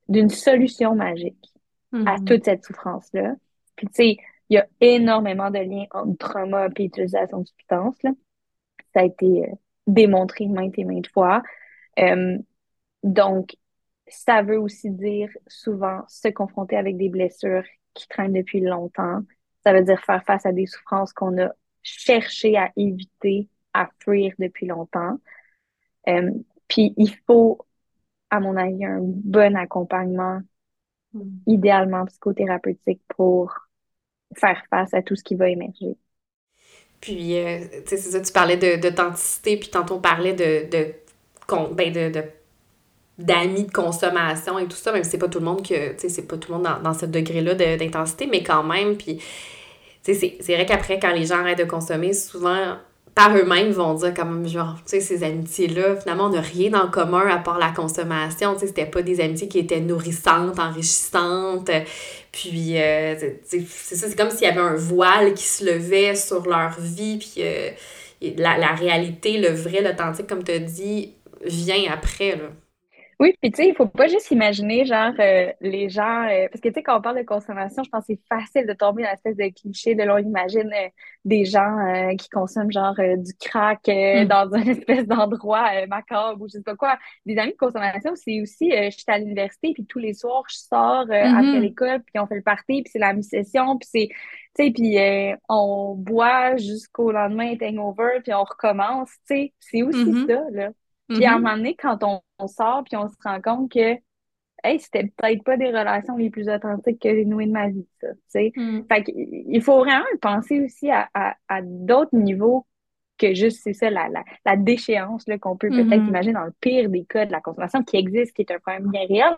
d'une solution magique à mm-hmm. toute cette souffrance-là. Puis, tu sais, il y a énormément de liens entre trauma et utilisation de substances. Là. Ça a été euh, démontré maintes et maintes fois. Euh, donc, ça veut aussi dire souvent se confronter avec des blessures qui traînent depuis longtemps. Ça veut dire faire face à des souffrances qu'on a cherché à éviter, à fuir depuis longtemps. Euh, puis il faut, à mon avis, un bon accompagnement Mm. idéalement psychothérapeutique pour faire face à tout ce qui va émerger. Puis, euh, tu sais, c'est ça, tu parlais d'authenticité, puis tantôt on parlait de, de, ben de, d'amis de consommation et tout ça, même si c'est pas tout le monde que, tu sais, c'est pas tout le monde dans, dans ce degré-là d'intensité, mais quand même, puis, tu sais, c'est vrai qu'après, quand les gens arrêtent de consommer, souvent, par eux-mêmes vont dire comme genre tu sais ces amitiés là finalement on n'a rien en commun à part la consommation. Tu sais c'était pas des amitiés qui étaient nourrissantes enrichissantes. Puis euh, c'est c'est comme s'il y avait un voile qui se levait sur leur vie puis euh, la, la réalité le vrai l'authentique comme tu dit vient après là oui, puis tu sais, il faut pas juste imaginer, genre, euh, les gens. Euh, parce que tu sais, quand on parle de consommation, je pense que c'est facile de tomber dans l'espèce de cliché de l'on imagine euh, des gens qui consomment, genre, du crack mm. dans un <laughs> espèce d'endroit macabre ou je sais pas quoi. Des amis de consommation, c'est aussi, je suis à l'université, puis tous les soirs, je sors après mm-hmm. l'école, puis on fait le party, puis c'est la mi-session, puis c'est. Tu sais, puis on boit jusqu'au lendemain, hangover, puis on recommence, tu sais. C'est aussi mm-hmm. ça, là. Puis à un mm-hmm. moment donné, quand on, sort, puis on se rend compte que hey, c'était peut-être pas des relations les plus authentiques que j'ai nouées de ma vie, ça, tu sais. Mm. Fait il faut vraiment penser aussi à, à, d'autres niveaux que juste, c'est ça, la, la, la déchéance qu'on peut peut-être mm-hmm. imaginer dans le pire des cas de la consommation qui existe, qui est un problème bien réel,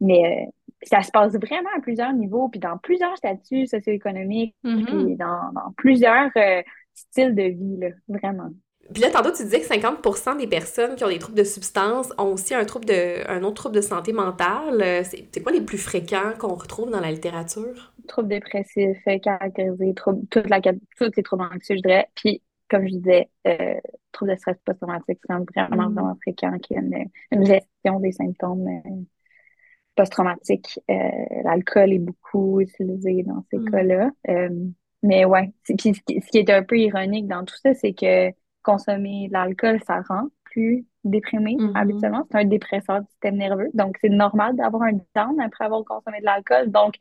mais euh, ça se passe vraiment à plusieurs niveaux, puis dans plusieurs statuts socio-économiques, mm-hmm. puis dans, dans plusieurs euh, styles de vie, là, vraiment. Puis là, tantôt, tu disais que 50% des personnes qui ont des troubles de substance ont aussi un, trouble de, un autre trouble de santé mentale. Euh, c'est quoi les plus fréquents qu'on retrouve dans la littérature? Troubles dépressifs, caractérisés, troubles, toute la, les troubles anxieux, je dirais. Puis, comme je disais, euh, troubles de stress post-traumatique, c'est vraiment, mm. vraiment fréquent qu'il y ait une, gestion des symptômes euh, post-traumatiques. L'alcool est beaucoup utilisé dans ces mm. cas-là. mais ouais, puis ce qui est un peu ironique dans tout ça, c'est que consommer de l'alcool, ça rend plus déprimé mm-hmm. habituellement. C'est un dépresseur du système nerveux. Donc, c'est normal d'avoir un down après avoir consommé de l'alcool. Donc,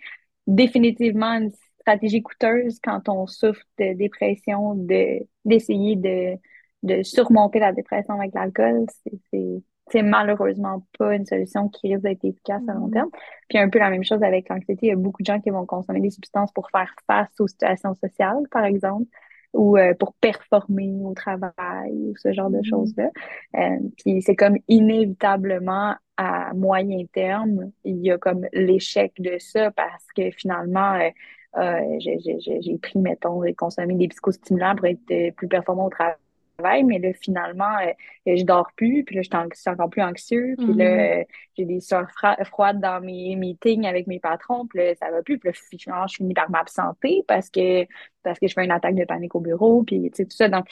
définitivement, une stratégie coûteuse quand on souffre de dépression, de, d'essayer de, de surmonter la dépression avec l'alcool. C'est, c'est, malheureusement pas une solution qui risque d'être efficace à long mm-hmm. terme. Puis un peu la même chose avec l'anxiété. Il y a beaucoup de gens qui vont consommer des substances pour faire face aux situations sociales, par exemple ou euh, pour performer au travail ou ce genre de mm-hmm. choses-là. Euh, puis c'est comme inévitablement à moyen terme, il y a comme l'échec de ça parce que finalement, euh, euh j'ai pris, mettons, et consommé des psychostimulants pour être plus performant au travail mais là, finalement, euh, je dors plus, puis là, je suis encore plus anxieux, puis là, mm-hmm. euh, j'ai des soeurs froides dans mes meetings avec mes patrons, puis là, ça va plus, puis là, finalement, je finis par m'absenter parce que, parce que je fais une attaque de panique au bureau, puis tu sais, tout ça. Donc,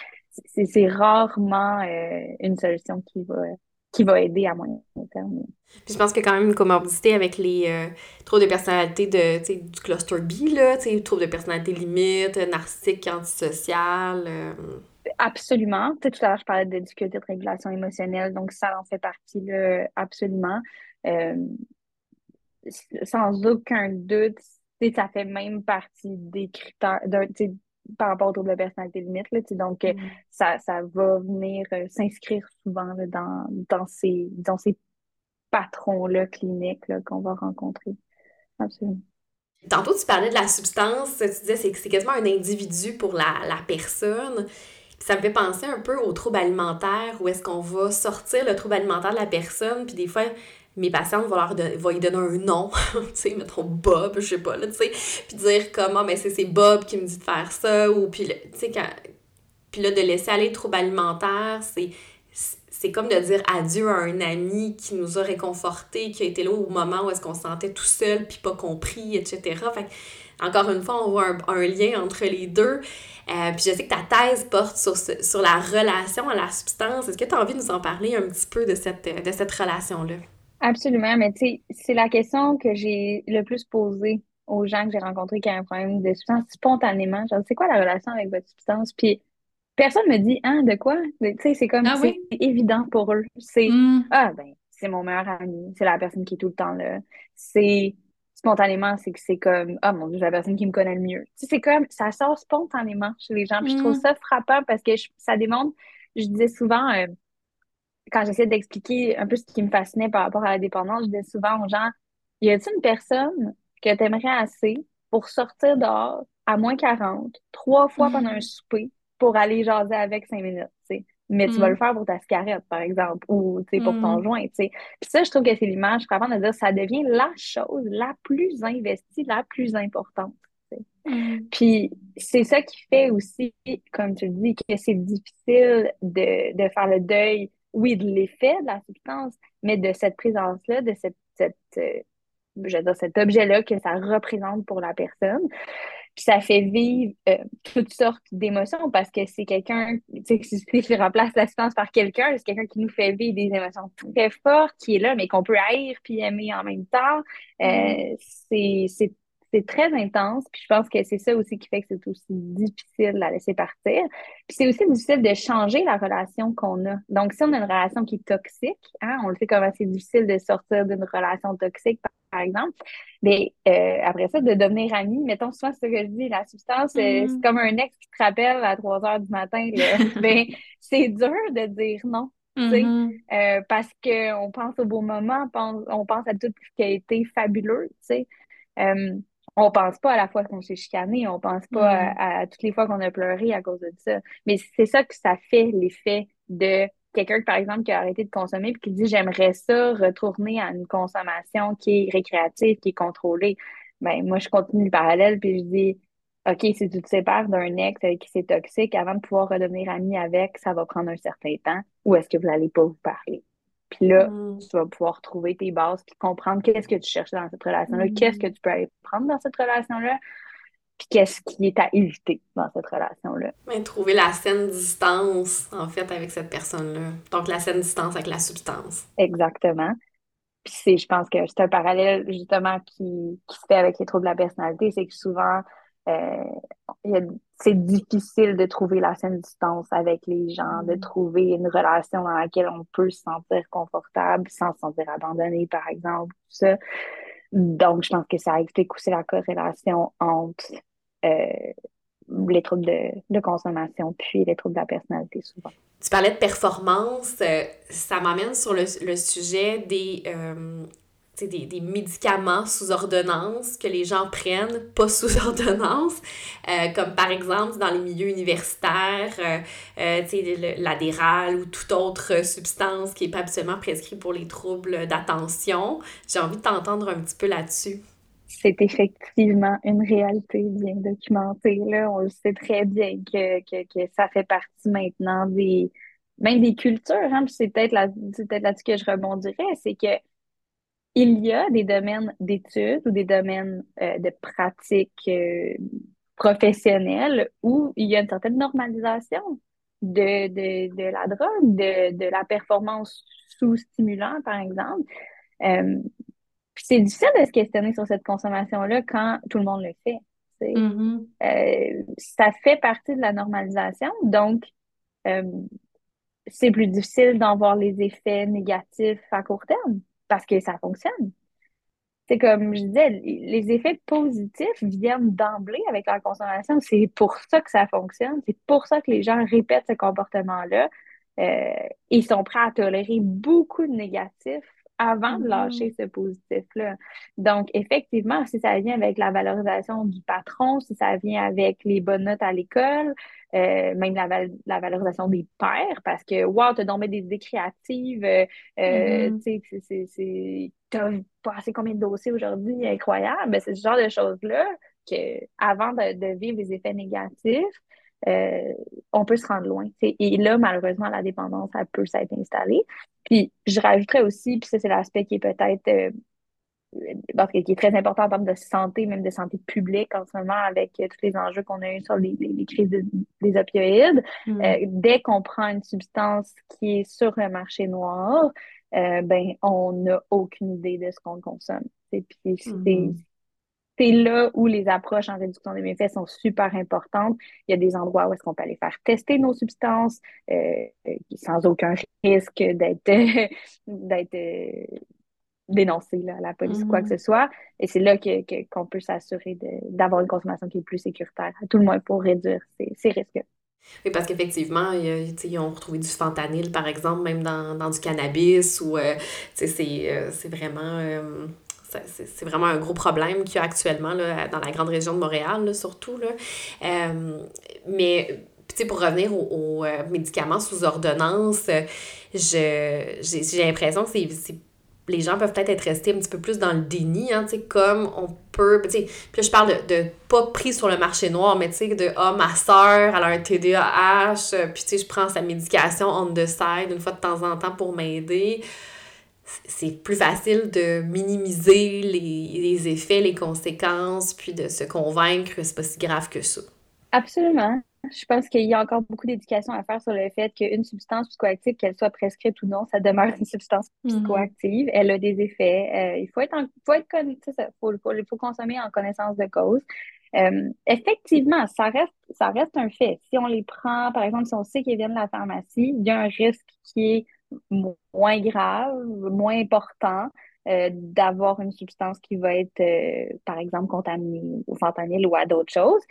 c'est rarement euh, une solution qui va qui va aider à moyen terme. Puis je pense qu'il y a quand même une comorbidité avec les troubles de personnalité de, du cluster B, là, troubles de personnalité limite, narcissique, antisocial. Absolument. tout à l'heure, je parlais de difficultés de régulation émotionnelle, donc ça en fait partie, là, absolument. Euh, sans aucun doute, ça fait même partie des critères par rapport au trouble de personnalité limite. Là, donc, euh, mm. ça, ça va venir euh, s'inscrire souvent dans, dans ces, dans ces patrons-là cliniques qu'on va rencontrer. Absolument. Tantôt, tu parlais de la substance, tu disais que c'est quasiment un individu pour la, la personne ça me fait penser un peu au trouble alimentaire, où est-ce qu'on va sortir le trouble alimentaire de la personne, puis des fois, mes patientes vont, leur vont donner un nom, <laughs> tu sais, mettons Bob, je sais pas, là, tu sais, puis dire comment, mais ah, c'est Bob qui me dit de faire ça, ou puis, tu sais, quand... Puis là, de laisser aller le trouble alimentaire, c'est c'est comme de dire adieu à un ami qui nous a réconforté, qui a été là au moment où est-ce qu'on se sentait tout seul, puis pas compris, etc. Fait encore une fois, on voit un, lien entre les deux. Euh, puis je sais que ta thèse porte sur, sur la relation à la substance. Est-ce que tu as envie de nous en parler un petit peu de cette, de cette relation-là? Absolument, mais tu sais, c'est la question que j'ai le plus posée aux gens que j'ai rencontrés qui ont un problème de substance spontanément. Genre, c'est quoi la relation avec votre substance? Puis personne me dit, hein, de quoi? Tu sais, c'est comme, ah c'est évident pour eux. C'est, hmm. ah, ben, c'est mon meilleur ami, c'est la personne qui est tout le temps là. C'est, spontanément, c'est que c'est comme, ah mon Dieu, la personne qui me connaît le mieux. Tu sais, c'est comme, ça sort spontanément chez les gens. Puis je trouve mm. ça frappant parce que ça démontre, je disais souvent, euh, quand j'essaie d'expliquer un peu ce qui me fascinait par rapport à la dépendance, je disais souvent aux gens, y a-t-il une personne que tu aimerais assez pour sortir dehors à moins 40, trois fois pendant un souper, pour aller jaser avec cinq minutes? Mais tu vas Mm. le faire pour ta cigarette, par exemple, ou tu sais, pour ton Mm. joint. Puis ça, je trouve que c'est l'image, je de dire, ça devient la chose la plus investie, la plus importante. Mm. Puis c'est ça qui fait aussi, comme tu le dis, que c'est difficile de, de faire le deuil, oui, de l'effet de la substance, mais de cette présence-là, de cette, cette, euh, je veux dire, cet objet-là que ça représente pour la personne. Puis ça fait vivre euh, toutes sortes d'émotions parce que c'est quelqu'un, tu sais, si je remplace la substance par quelqu'un, c'est quelqu'un qui nous fait vivre des émotions très fortes, qui est là, mais qu'on peut haïr puis aimer en même temps. Euh, c'est, c'est très intense, puis je pense que c'est ça aussi qui fait que c'est aussi difficile de la laisser partir. Puis c'est aussi difficile de changer la relation qu'on a. Donc, si on a une relation qui est toxique, hein, on le sait comment c'est difficile de sortir d'une relation toxique, par, exemple, mais euh, après ça, de devenir ami, mettons souvent ce que je dis, la substance, euh, Mm. c'est comme un ex qui te rappelle à 3 heures du matin. <laughs> Ben, c'est dur de dire non. tu sais. Mhm. Euh, parce qu'on pense au beau moment, on pense, on pense à tout ce qui a été fabuleux, tu sais. Euh, on pense pas à la fois qu'on s'est chicané, on pense pas Mm. à, à toutes les fois qu'on a pleuré à cause de ça. Mais c'est ça que ça fait, l'effet de quelqu'un, par exemple, qui a arrêté de consommer puis qui dit j'aimerais ça retourner à une consommation qui est récréative, qui est contrôlée. Ben, moi, je continue le parallèle puis je dis OK, si tu te sépares d'un ex avec qui c'est toxique, avant de pouvoir redevenir ami avec, ça va prendre un certain temps. Ou est-ce que vous n'allez pas vous parler? Puis là, Mm. tu vas pouvoir trouver tes bases puis comprendre qu'est-ce que tu cherches dans cette relation-là, Mm. qu'est-ce que tu peux aller prendre dans cette relation-là, puis qu'est-ce qui est à éviter dans cette relation-là. Mais trouver la saine distance, en fait, avec cette personne-là. Donc, la saine distance avec la substance. Exactement. Puis c'est, je pense que c'est un parallèle justement qui, qui se fait avec les troubles de la personnalité, c'est que souvent, euh, c'est difficile de trouver la saine distance avec les gens, de Mm. trouver une relation dans laquelle on peut se sentir confortable sans se sentir abandonné, par exemple, tout ça. Donc, je pense que ça explique aussi la corrélation entre euh, les troubles de, de consommation puis les troubles de la personnalité, souvent. Tu parlais de performance, euh, ça m'amène sur le, le sujet des, euh, des, des médicaments sous ordonnance que les gens prennent, <laughs> pas sous ordonnance, euh, comme par exemple dans les milieux universitaires, euh, euh, l'adéral ou toute autre substance qui n'est pas absolument prescrite pour les troubles d'attention. J'ai envie de t'entendre un petit peu là-dessus. C'est effectivement une réalité bien documentée, là. On le sait très bien que, que, que ça fait partie maintenant des, même des cultures, hein. C'est peut-être là, c'est peut-être là-dessus que je rebondirais, c'est que il y a des domaines d'études ou des domaines euh, de pratiques euh, professionnelles où il y a une certaine normalisation de, de, de la drogue, de, de la performance sous stimulant, par exemple. Euh, puis c'est difficile de se questionner sur cette consommation-là quand tout le monde le fait. Mm-hmm. Ça fait partie de la normalisation, donc c'est plus difficile d'en voir les effets négatifs à court terme parce que ça fonctionne. C'est comme je disais, les effets positifs viennent d'emblée avec la consommation. C'est pour ça que ça fonctionne. C'est pour ça que les gens répètent ce comportement-là. Euh, ils sont prêts à tolérer beaucoup de négatifs avant de lâcher ce positif-là. Donc, effectivement, si ça vient avec la valorisation du patron, si ça vient avec les bonnes notes à l'école, euh, même la, val- la valorisation des pairs, parce que, wow, t'as donc des idées créatives, euh, euh, Mhm. tu sais, t'as passé combien de dossiers aujourd'hui, incroyable. C'est ce genre de choses-là que, avant de, de vivre les effets négatifs, euh, on peut se rendre loin. Et là, malheureusement, la dépendance, elle peut s'être installée. Puis, je rajouterais aussi, puis ça, c'est l'aspect qui est peut-être, euh, parce que- qui est très important en termes de santé, même de santé publique en ce moment, avec euh, tous les enjeux qu'on a eu sur les, les- les crises de- des opioïdes. Mm. Euh, dès qu'on prend une substance qui est sur le marché noir, euh, ben, on n'a aucune idée de ce qu'on consomme. Et puis, c'est Mhm. C'est là où les approches en réduction des méfaits sont super importantes. Il y a des endroits où est-ce qu'on peut aller faire tester nos substances euh, sans aucun risque d'être <laughs> d'être euh, dénoncé là, à la police ou quoi que Mhm. ce soit. Et c'est là que, que- qu'on peut s'assurer d'avoir une consommation qui est plus sécuritaire, à tout le moins pour réduire ces, ces risques. Oui, parce qu'effectivement, ils ont retrouvé du fentanyl, par exemple, même dans, dans du cannabis, ou euh, c'est vraiment, c'est vraiment un gros problème qu'il y a actuellement là, dans la grande région de Montréal, là, surtout. Là. Euh, mais pour revenir aux, médicaments sous ordonnance, j'ai l'impression que c'est les gens peuvent peut-être être restés un petit peu plus dans le déni, hein, tu sais, comme on peut, tu sais, puis je parle de, de, pas pris sur le marché noir, mais tu sais, de, ah, ma soeur, elle a un TDAH, euh, puis tu sais, je prends sa médication on the side une fois de temps en temps pour m'aider. C'est plus facile de minimiser les, les effets, les conséquences, puis de se convaincre que c'est pas si grave que ça. Absolument. Je pense qu'il y a encore beaucoup d'éducation à faire sur le fait qu'une substance psychoactive, qu'elle soit prescrite ou non, ça demeure une substance mhm. psychoactive. Elle a des effets. Euh, il faut être, en, faut être ça, faut, faut, consommer en connaissance de cause. Euh, effectivement, ça reste, ça reste un fait. Si on les prend, par exemple, si on sait qu'ils viennent de la pharmacie, il y a un risque qui est moins grave, moins important euh, d'avoir une substance qui va être, euh, par exemple, contaminée au fentanyl ou à d'autres choses.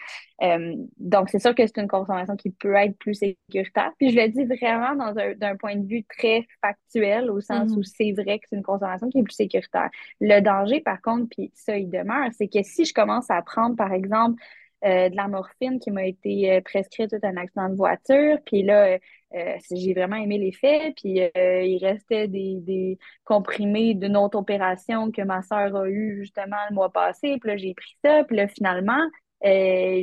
Euh, donc, c'est sûr que c'est une consommation qui peut être plus sécuritaire. Puis, je le dis vraiment dans un, d'un point de vue très factuel, au sens où mm-hmm. c'est vrai que c'est une consommation qui est plus sécuritaire. Le danger, par contre, puis ça, il demeure, c'est que si je commence à prendre, par exemple, de la morphine qui m'a été prescrite suite à un accident de voiture, puis là, euh, j'ai vraiment aimé l'effet. Puis euh, il restait des, comprimés d'une autre opération que ma soeur a eu justement le mois passé. Puis là, j'ai pris ça. Puis là, finalement, euh,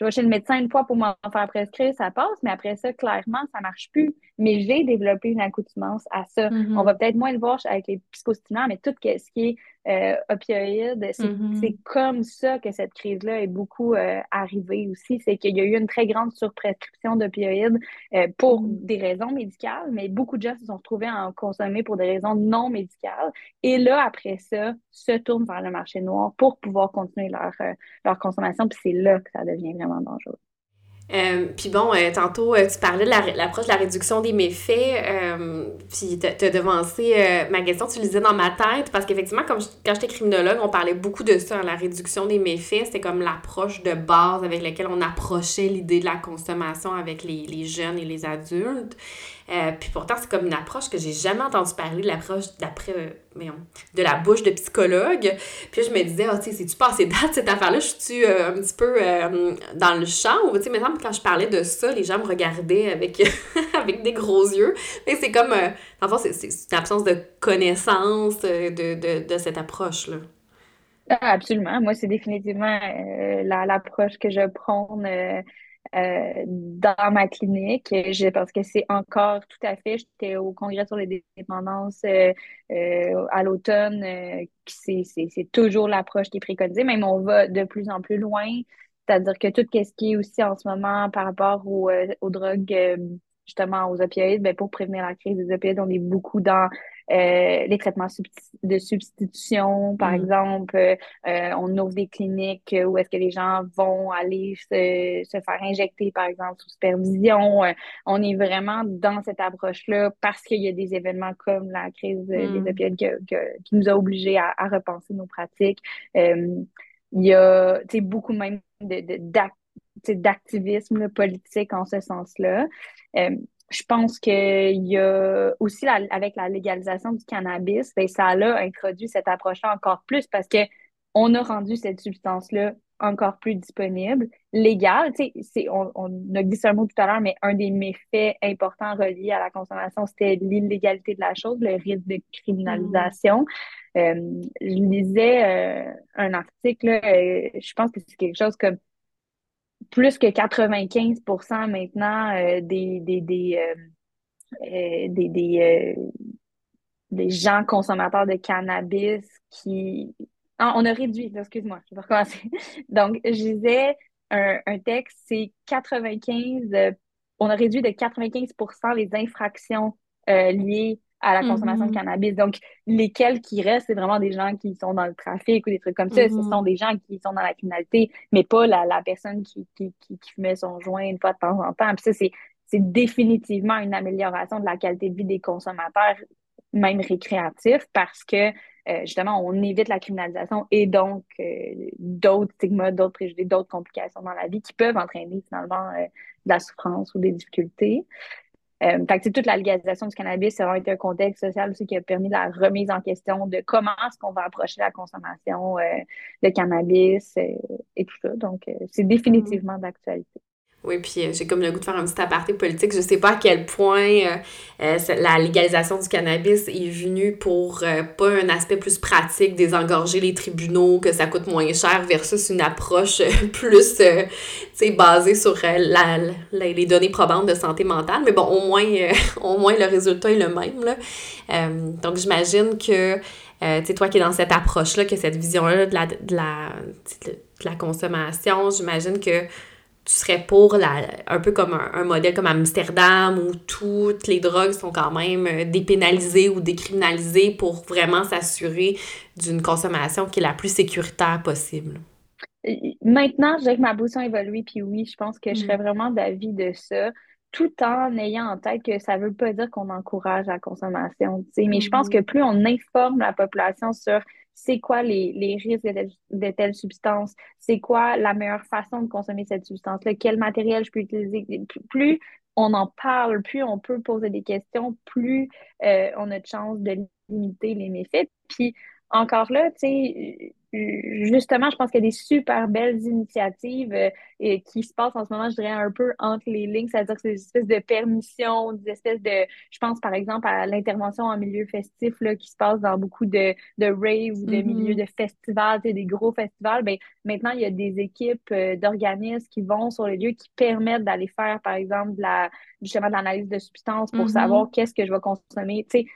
je vais chez le médecin une fois pour m'en faire prescrire, ça passe, mais après ça, clairement, ça marche plus. Mais j'ai développé une accoutumance à ça. Mm-hmm. On va peut-être moins le voir avec les psychostimulants, mais tout ce qui est euh, opioïdes, mm-hmm. c'est comme ça que cette crise-là est beaucoup euh, arrivée aussi. C'est qu'il y a eu une très grande surprescription d'opioïdes euh, pour mm-hmm. des raisons médicales, mais beaucoup de gens se sont retrouvés à en consommer pour des raisons non médicales. Et là, après ça, se tournent vers le marché noir pour pouvoir continuer leur, leur consommation. Puis c'est là que ça devient vraiment dangereux. Euh, puis bon, euh, tantôt, euh, tu parlais de l'approche de la réduction des méfaits, puis tu as devancé ma question, tu le disais dans ma tête, parce qu'effectivement, comme quand j'étais criminologue, on parlait beaucoup de ça, hein, la réduction des méfaits, c'était comme l'approche de base avec laquelle on approchait l'idée de la consommation avec les, les jeunes et les adultes. Euh, puis pourtant, c'est comme une approche que j'ai jamais entendu parler l'approche d'après, euh, de la bouche de psychologue. Puis je me disais, oh, tu sais, c'est-tu passé date <laughs> cette affaire-là? Je suis euh, un petit peu dans le champ? Ou, tu sais, maintenant, quand je parlais de ça, les gens me regardaient avec, <laughs> avec des gros yeux. Mais c'est comme, en fait, c'est une absence de connaissance de, de, de cette approche-là. Ah, absolument. Moi, c'est définitivement l'approche que je prône euh, dans ma clinique. Je, parce que c'est encore tout à fait, j'étais au congrès sur les dépendances euh, euh, à l'automne, c'est toujours l'approche qui est préconisée, même on va de plus en plus loin. C'est-à-dire que tout ce qui est aussi en ce moment par rapport aux, aux drogues, justement aux opioïdes, ben pour prévenir la crise des opioïdes, on est beaucoup dans euh, les traitements de substitution, par mm. exemple. Euh, on ouvre des cliniques où est-ce que les gens vont aller se, se faire injecter, par exemple, sous supervision. Euh, on est vraiment dans cette approche-là parce qu'il y a des événements comme la crise des mm. opioïdes qui nous a obligés à, à repenser nos pratiques. il y a beaucoup même d'activisme de, politique en ce sens-là je pense qu'il y a aussi avec la légalisation du cannabis, ben, ça a introduit cette approche-là encore plus parce que on a rendu cette substance-là encore plus disponible, légale. On, on a dit un mot tout à l'heure, mais un des méfaits importants reliés à la consommation, c'était l'illégalité de la chose, le risque de criminalisation. Mm. Euh, je lisais euh, un article, euh, je pense que c'est quelque chose comme plus que 95% maintenant euh, des, des, des, euh, euh, des, des, des, gens consommateurs de cannabis qui... Ah, on a réduit, excuse-moi, je vais recommencer. <laughs> Donc, je disais un, un texte, c'est 95... on a réduit de 95% les infractions liées à la consommation de mm-hmm. cannabis. Donc, lesquels qui restent, c'est vraiment des gens qui sont dans le trafic ou des trucs comme ça. Ce mm-hmm. sont des gens qui sont dans la criminalité, mais pas la, la personne qui, qui, qui, fumait son joint une fois de temps en temps. Puis ça, c'est, c'est définitivement une amélioration de la qualité de vie des consommateurs, même récréatifs, parce que euh, justement, on évite la criminalisation et donc euh, d'autres stigmas, d'autres préjugés, d'autres complications dans la vie qui peuvent entraîner finalement euh, de la souffrance ou des difficultés. Euh, toute la légalisation du cannabis, ça a été un contexte social aussi qui a permis la remise en question de comment est-ce qu'on va approcher la consommation euh, de cannabis euh, et tout ça. Donc, euh, c'est définitivement d'actualité. Oui, puis euh, j'ai comme le goût de faire un petit aparté politique. Je sais pas à quel point euh, euh, la légalisation du cannabis est venue pour pas un aspect plus pratique, désengorger les tribunaux, que ça coûte moins cher, versus une approche <laughs> plus, basée sur les données probantes de santé mentale. Mais bon, au moins, <laughs> au moins le résultat est le même, là. donc, j'imagine que, tu sais, toi qui es dans cette approche-là, que cette vision-là de la, de la, de la consommation, j'imagine que tu serais pour la, un peu comme un, modèle comme Amsterdam où toutes les drogues sont quand même euh, dépénalisées ou décriminalisées pour vraiment s'assurer d'une consommation qui est la plus sécuritaire possible? Maintenant, je dirais que ma position évolue, puis oui, je pense que je serais mm. vraiment d'avis de ça, tout en ayant en tête que ça ne veut pas dire qu'on encourage la consommation. Mais je pense mm-hmm. que plus on informe la population sur c'est quoi les, les risques de, telle substance, c'est quoi la meilleure façon de consommer cette substance-là, quel matériel je peux utiliser? Plus on en parle, plus on peut poser des questions, plus euh, on a de chance de limiter les méfaits. Puis encore là, tu sais, justement, je pense qu'il y a des super belles initiatives euh, qui se passent en ce moment, je dirais, un peu entre les lignes, c'est-à-dire que c'est des espèces de permissions, des espèces de, je pense par exemple à l'intervention en milieu festif là, qui se passe dans beaucoup de, de raves ou de mm-hmm. milieux de festivals, des gros festivals. Ben, maintenant, il y a des équipes euh, d'organismes qui vont sur les lieux qui permettent d'aller faire, par exemple, de la, justement de l'analyse de substances pour mm-hmm. savoir qu'est-ce que je vais consommer. Tu sais,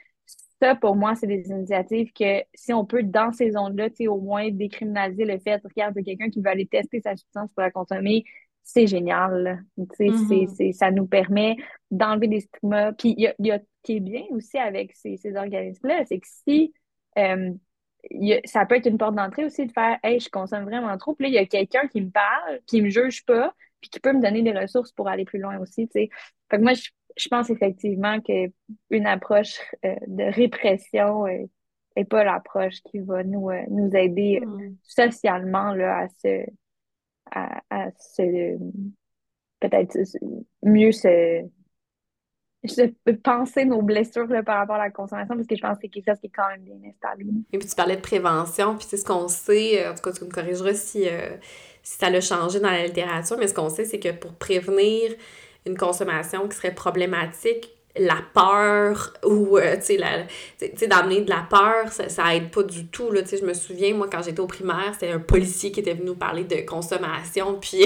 ça, pour moi, c'est des initiatives que si on peut, dans ces zones-là, au moins décriminaliser le fait, regarde, quelqu'un qui veut aller tester sa substance pour la consommer, c'est génial. Mm-hmm. ça nous permet d'enlever des stigmas. Puis, il y a, qui est bien aussi avec ces, organismes-là, c'est que si euh, ça peut être une porte d'entrée aussi de faire Hey, je consomme vraiment trop. Puis là, il y a quelqu'un qui me parle, qui me juge pas, puis qui peut me donner des ressources pour aller plus loin aussi. Fait que moi, je je pense effectivement qu'une approche euh, de répression n'est euh, pas l'approche qui va nous, euh, nous aider mm. socialement là, à se, à, se peut-être mieux se, penser nos blessures par rapport à la consommation parce que je pense que c'est quelque chose qui est quand même bien installé. Et puis tu parlais de prévention, puis c'est ce qu'on sait, en tout cas tu me corrigeras si, si ça l'a changé dans la littérature, mais ce qu'on sait c'est que pour prévenir une consommation qui serait problématique, la peur ou, euh, tu sais, d'amener de la peur, ça, ça aide pas du tout, là, je me souviens, moi, quand j'étais au primaire, c'était un policier qui était venu nous parler de consommation, <laughs> puis,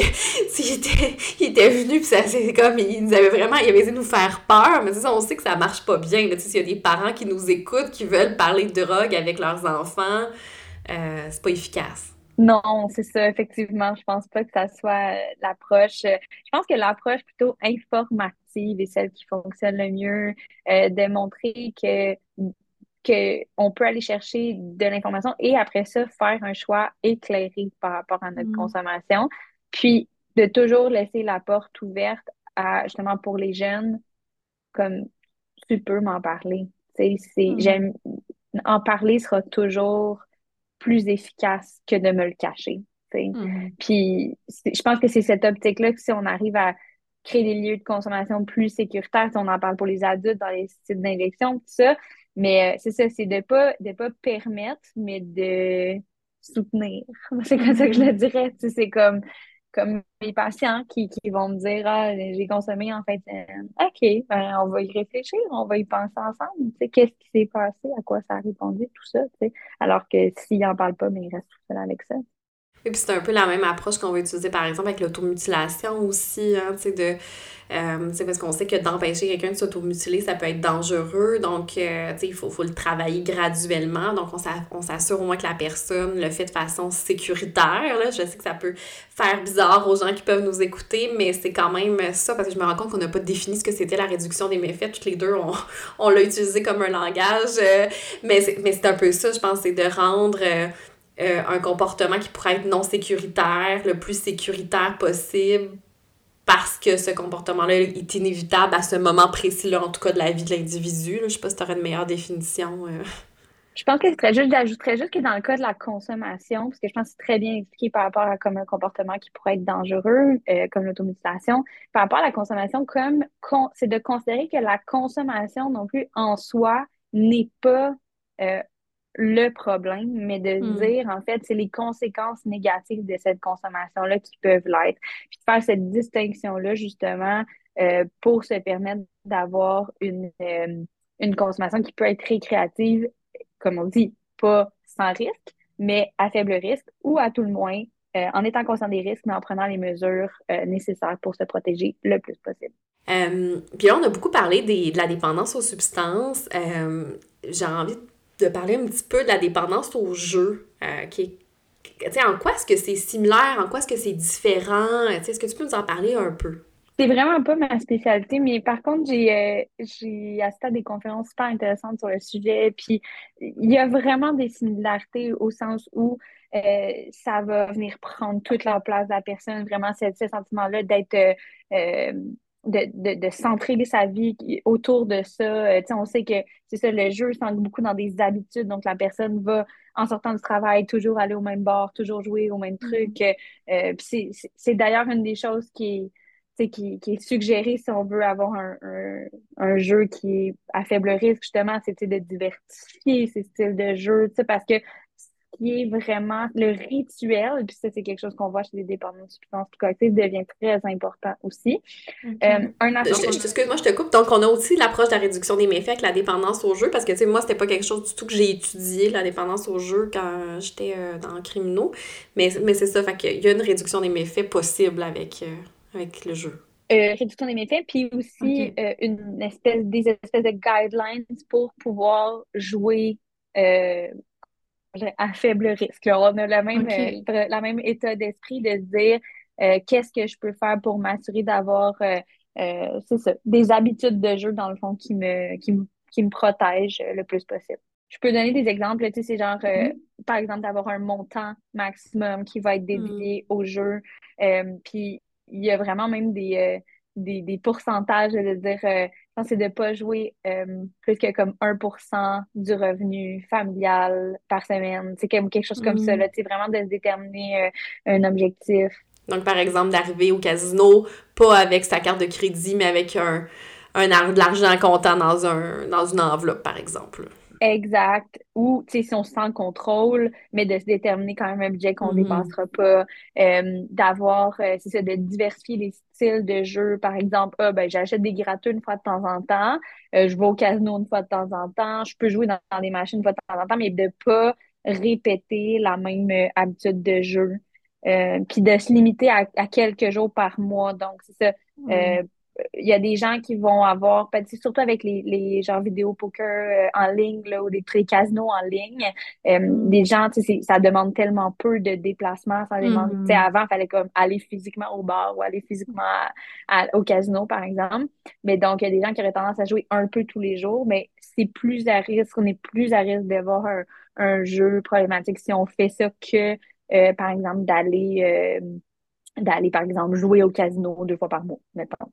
il était, il était venu, puis ça, c'est comme, il nous avait vraiment, il avait essayé de nous faire peur, mais sais, on sait que ça marche pas bien, tu sais, s'il y a des parents qui nous écoutent, qui veulent parler de drogue avec leurs enfants, euh, c'est pas efficace. Non, c'est ça, effectivement. Je pense pas que ça soit euh, l'approche. Euh, je pense que l'approche plutôt informative est celle qui fonctionne le mieux, euh, de montrer que, que on peut aller chercher de l'information et après ça, faire un choix éclairé par rapport à notre mm. consommation. Puis de toujours laisser la porte ouverte à justement pour les jeunes, comme tu peux m'en parler. C'est, mm. j'aime en parler sera toujours plus efficace que de me le cacher. Mm-hmm. Puis je pense que c'est cette optique-là que si on arrive à créer des lieux de consommation plus sécuritaires, si on en parle pour les adultes dans les sites d'injection, tout ça, mais euh, c'est ça, c'est de pas de pas permettre, mais de soutenir. <laughs> C'est comme ça que je le dirais. C'est comme comme mes patients qui, qui vont me dire Ah, j'ai consommé en fait. OK, ben, on va y réfléchir, on va y penser ensemble. Qu'est-ce qui s'est passé, à quoi ça a répondu, tout ça. Alors que s'ils n'en parlent pas, mais ben, ils restent tout seuls avec ça. Et puis c'est un peu la même approche qu'on va utiliser par exemple avec l'automutilation aussi, hein, tu sais, de euh, parce qu'on sait que d'empêcher quelqu'un de s'automutiler, ça peut être dangereux. Donc, euh, il faut, le travailler graduellement. Donc, on s'assure au moins que la personne le fait de façon sécuritaire. Là. Je sais que ça peut faire bizarre aux gens qui peuvent nous écouter, mais c'est quand même ça, parce que je me rends compte qu'on n'a pas défini ce que c'était la réduction des méfaits. Toutes les deux, on, on l'a utilisé comme un langage. Euh, mais c'est un peu ça, je pense, c'est de rendre... Euh, un comportement qui pourrait être non sécuritaire, le plus sécuritaire possible, parce que ce comportement-là est inévitable à ce moment précis-là, en tout cas de la vie de l'individu. Je ne sais pas si tu aurais une meilleure définition. Euh. Je pense que c'est juste, j'ajouterais juste que dans le cas de la consommation, parce que je pense que c'est très bien expliqué par rapport à comme un comportement qui pourrait être dangereux, euh, comme l'automutilation, par rapport à la consommation, comme c'est de considérer que la consommation non plus en soi n'est pas le problème, mais de Hmm. dire, en fait, c'est les conséquences négatives de cette consommation-là qui peuvent l'être. Puis de faire cette distinction-là, justement, euh, pour se permettre d'avoir une, euh, une consommation qui peut être récréative, comme on dit, pas sans risque, mais à faible risque, ou à tout le moins, euh, en étant conscient des risques, mais en prenant les mesures nécessaires pour se protéger le plus possible. Puis là, on a beaucoup parlé des, de la dépendance aux substances. J'ai envie de parler un petit peu de la dépendance au jeu. Euh, en quoi est-ce que c'est similaire? En quoi est-ce que c'est différent? Est-ce que tu peux nous en parler un peu? C'est vraiment pas ma spécialité, mais par contre, j'ai euh, j'ai assisté à des conférences super intéressantes sur le sujet. Puis il y a vraiment des similarités au sens où euh, ça va venir prendre toute la place de la personne, vraiment ce, ce sentiment-là d'être de, de, de centrer sa vie autour de ça. Euh, tu sais, on sait que c'est ça, le jeu s'ancre beaucoup dans des habitudes, donc la personne va, en sortant du travail, toujours aller au même bar, toujours jouer au même truc. Euh, puis c'est d'ailleurs une des choses qui est tu sais, qui, qui est suggéré si on veut avoir un, un, un jeu qui est à faible risque, justement, c'est de diversifier ces styles de jeu, tu sais, parce que qui est vraiment le rituel, puis ça, c'est quelque chose qu'on voit chez les dépendants de substances psychoactives, devient très important aussi. Euh, un Excuse-moi, je te coupe. Donc, on a aussi l'approche de la réduction des méfaits avec la dépendance au jeu, parce que, tu sais, moi, c'était pas quelque chose du tout que j'ai étudié, la dépendance au jeu, quand j'étais euh, dans criminaux. Mais, mais c'est ça, fait qu'il y a une réduction des méfaits possible avec, euh, avec le jeu. euh, réduction des méfaits, puis aussi euh, une espèce, des espèces de guidelines pour pouvoir jouer euh, à faible risque. on a le même, euh, la même état d'esprit de se dire euh, qu'est-ce que je peux faire pour m'assurer d'avoir euh, c'est ça, des habitudes de jeu, dans le fond, qui me, qui me, qui me protègent le plus possible. Je peux donner des exemples, tu sais, c'est genre, euh, par exemple, d'avoir un montant maximum qui va être dédié au jeu. Puis il y a vraiment même des, des, des pourcentages de dire, pense c'est de pas jouer euh, plus que comme 1% du revenu familial par semaine. C'est comme quelque chose comme ça, Mm. là, vraiment de se déterminer euh, un objectif. Donc, par exemple, d'arriver au casino, pas avec sa carte de crédit, mais avec un, un de l'argent comptant dans, un, dans une enveloppe, par exemple. Exact. Ou, tu sais, si on se sent en contrôle, mais de se déterminer quand même un budget qu'on Mhm. dépassera pas, euh, d'avoir, euh, c'est ça, de diversifier les styles de jeu. Par exemple, ah, ben, j'achète des gratteux une fois de temps en temps, euh, je vais au casino une fois de temps en temps, je peux jouer dans, dans des machines une fois de temps en temps, mais de pas répéter la même euh, habitude de jeu. Euh, puis de se limiter à, à quelques jours par mois. Donc, c'est ça. Euh, il y a des gens qui vont avoir, peut-être surtout avec les, les genres vidéo poker euh, en ligne là, ou des les casinos en ligne, euh, Mm. des gens, tu sais, c'est- ça demande tellement peu de déplacements, ça demande, tu sais, avant, il fallait comme aller physiquement au bar ou aller physiquement à- à- au casino, par exemple. Mais donc, il y a des gens qui auraient tendance à jouer un peu tous les jours, mais c'est plus à risque, on est plus à risque d'avoir un, un jeu problématique si on fait ça que, euh, par exemple, d'aller euh, d'aller, par exemple, jouer au casino deux fois par mois, mettons.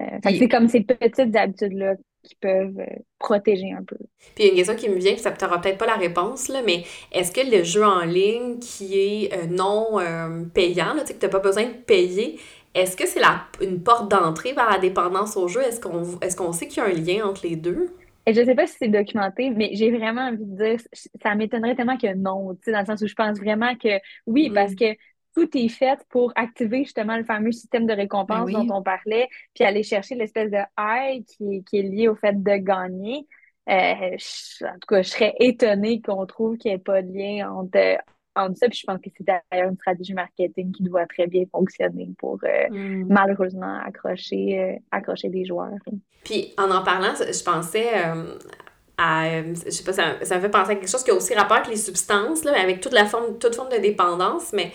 Euh, c'est comme ces petites habitudes-là qui peuvent euh, protéger un peu. Puis il y a une question qui me vient, puis ça t'aura peut-être pas la réponse, là, mais est-ce que le jeu en ligne qui est euh, non euh, payant, là, que tu n'as pas besoin de payer, est-ce que c'est la, une porte d'entrée vers la dépendance au jeu? Est-ce qu'on est qu'on sait qu'il y a un lien entre les deux? Et je sais pas si c'est documenté, mais j'ai vraiment envie de dire, ça m'étonnerait tellement que non, tu sais, dans le sens où je pense vraiment que oui, Mm. parce que tout est fait pour activer justement le fameux système de récompense Ben oui. dont on parlait, puis aller chercher l'espèce de high qui, est- qui est lié au fait de gagner. Euh, je- en tout cas, je serais étonnée qu'on trouve qu'il n'y ait pas de lien entre, entre ça, puis je pense que c'est d'ailleurs une stratégie marketing qui doit très bien fonctionner pour euh, Mm. malheureusement accrocher, euh, accrocher des joueurs. Puis en en parlant, je pensais à, je sais pas, ça, ça me fait penser à quelque chose qui a aussi rapport avec les substances, là, avec toute la forme, toute forme de dépendance, mais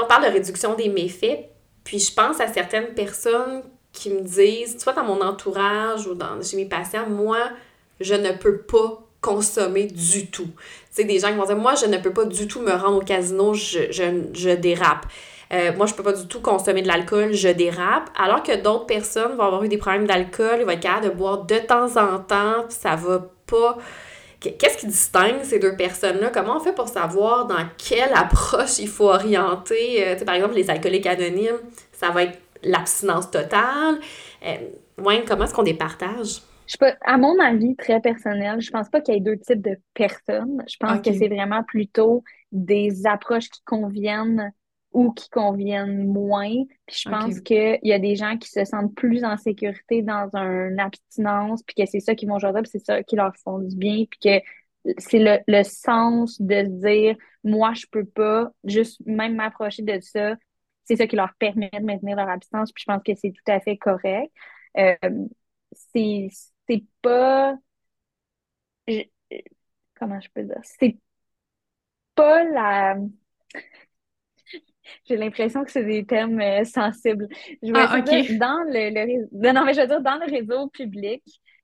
on parle de réduction des méfaits, puis je pense à certaines personnes qui me disent, soit dans mon entourage ou dans, chez mes patients, moi, je ne peux pas consommer du tout. Tu sais, des gens qui vont dire, moi, je ne peux pas du tout me rendre au casino, je, je, je dérape. Euh, moi, je peux pas du tout consommer de l'alcool, je dérape. Alors que d'autres personnes vont avoir eu des problèmes d'alcool, ils vont être capables de boire de temps en temps, puis ça va pas. Qu'est-ce qui distingue ces deux personnes-là? Comment on fait pour savoir dans quelle approche il faut orienter? Euh, par exemple, les alcooliques anonymes, ça va être l'abstinence totale. Euh, ouais, comment est-ce qu'on départage? Je pas, à mon avis très personnel, je pense pas qu'il y ait deux types de personnes. Je pense que c'est vraiment plutôt des approches qui conviennent ou qui conviennent moins. Puis je pense qu'il y a des gens qui se sentent plus en sécurité dans une abstinence, puis que c'est ça qui vont choisir, puis c'est ça qui leur font du bien, puis que c'est le, le, sens de se dire moi je peux pas juste même m'approcher de ça c'est ça qui leur permet de maintenir leur abstinence puis je pense que c'est tout à fait correct euh, c'est c'est pas. comment je peux dire? C'est pas la. J'ai l'impression que c'est des thèmes euh, sensibles. Je veux ah, dire, dans le, le, non, mais je veux dire, dans le réseau public,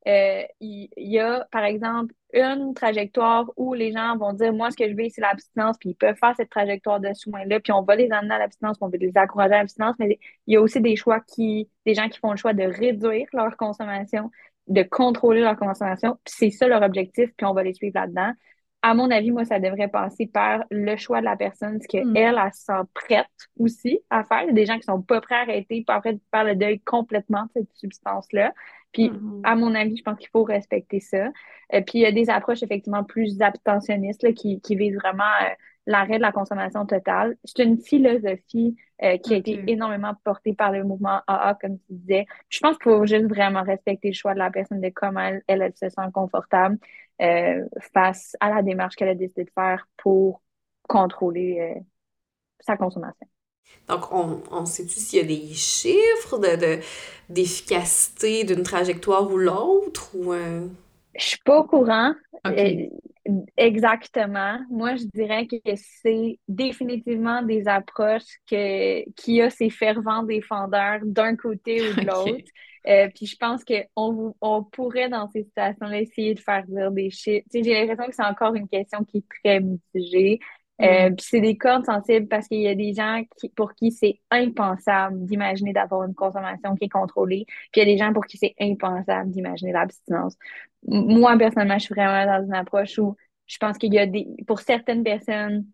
euh, il y, a, par exemple, une trajectoire où les gens vont dire, moi, ce que je veux, c'est l'abstinence, puis ils peuvent faire cette trajectoire de soins-là, puis on va les amener à l'abstinence, on va les encourager à l'abstinence, mais il y a aussi des choix qui, des gens qui font le choix de réduire leur consommation, de contrôler leur consommation. Puis c'est ça leur objectif, puis on va les suivre là-dedans. À mon avis, moi, ça devrait passer par le choix de la personne, ce qu'elle, mm. elle, elle se sent prête aussi à faire. Il y a des gens qui sont pas prêts à arrêter, pas prêts de faire le deuil complètement de cette substance-là. Puis, mm-hmm. à mon avis, je pense qu'il faut respecter ça. Euh, puis, il y a des approches effectivement plus abstentionnistes qui, qui visent vraiment euh, l'arrêt de la consommation totale. C'est une philosophie euh, qui a été énormément portée par le mouvement AA, comme tu disais. Je pense qu'il faut juste vraiment respecter le choix de la personne de comment elle, elle, se sent confortable euh, face à la démarche qu'elle a décidé de faire pour contrôler euh, sa consommation. Donc, on, on sait-tu s'il y a des chiffres de, d'efficacité d'une trajectoire ou l'autre? Ou, Je suis pas au courant. Exactement. Moi, je dirais que c'est définitivement des approches que, qui a ces fervents défendeurs d'un côté ou de <laughs> l'autre. Euh, puis je pense qu'on on pourrait, dans ces situations-là, essayer de faire dire des chiffres. J'ai l'impression que c'est encore une question qui est très mitigée. Euh, mm. puis c'est des cordes sensibles parce qu'il y a des gens qui, pour qui c'est impensable d'imaginer d'avoir une consommation qui est contrôlée. Puis il y a des gens pour qui c'est impensable d'imaginer l'abstinence. Moi, personnellement, je suis vraiment dans une approche où je pense qu'il y a des, pour certaines personnes,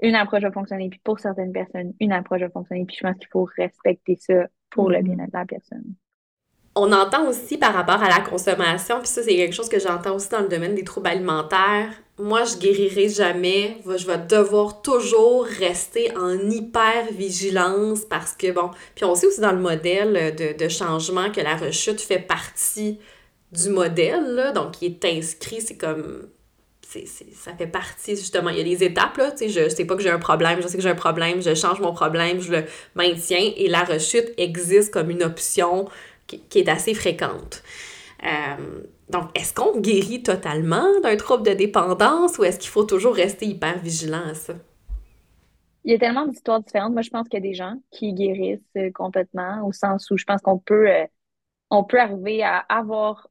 une approche va fonctionner, puis pour certaines personnes, une approche va fonctionner. Puis je pense qu'il faut respecter ça pour le mm. bien-être de la personne on entend aussi par rapport à la consommation, puis ça, c'est quelque chose que j'entends aussi dans le domaine des troubles alimentaires. Moi, je guérirai jamais. Je vais devoir toujours rester en hyper vigilance parce que, bon, puis on sait aussi dans le modèle de, changement que la rechute fait partie du modèle, là, donc qui est inscrit, c'est comme ça fait partie, justement. Il y a des étapes, là. Tu sais, je sais pas que j'ai un problème, je sais que j'ai un problème, je change mon problème, je le maintiens. Et la rechute existe comme une option qui, est assez fréquente. Euh, donc, est-ce qu'on guérit totalement d'un trouble de dépendance ou est-ce qu'il faut toujours rester hyper vigilant à ça? Il y a tellement d'histoires différentes. Moi, je pense qu'il y a des gens qui guérissent euh, complètement, au sens où je pense qu'on peut, euh, on peut arriver à avoir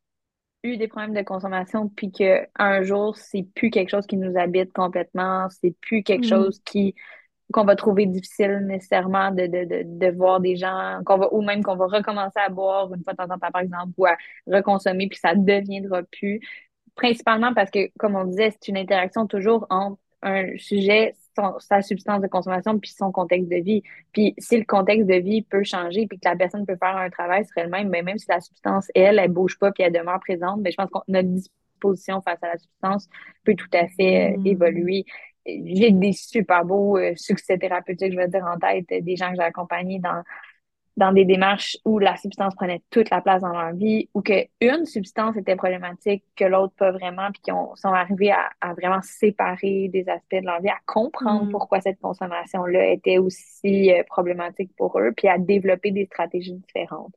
eu des problèmes de consommation, puis qu'un jour, c'est plus quelque chose qui nous habite complètement, c'est plus quelque mm. chose qui qu'on va trouver difficile nécessairement de, de, de, de voir des gens, qu'on va, ou même qu'on va recommencer à boire une fois de temps en temps, par exemple, ou à reconsommer, puis ça ne deviendra plus. Principalement parce que, comme on disait, c'est une interaction toujours entre un sujet, sa substance de consommation, puis son contexte de vie. Puis si le contexte de vie peut changer, puis que la personne peut faire un travail sur elle-même, mais même si la substance, elle, elle bouge pas, puis elle demeure présente, mais je pense que notre disposition face à la substance peut tout à fait euh, mmh. évoluer j'ai des super beaux euh, succès thérapeutiques, je veux dire, en tête, des gens que j'ai accompagnés dans, dans des démarches où la substance prenait toute la place dans leur vie, ou qu'une substance était problématique, que l'autre pas vraiment, puis qu'ils sont arrivés à, à, vraiment séparer des aspects de leur vie, à comprendre mm. pourquoi cette consommation-là était aussi euh, problématique pour eux, puis à développer des stratégies différentes.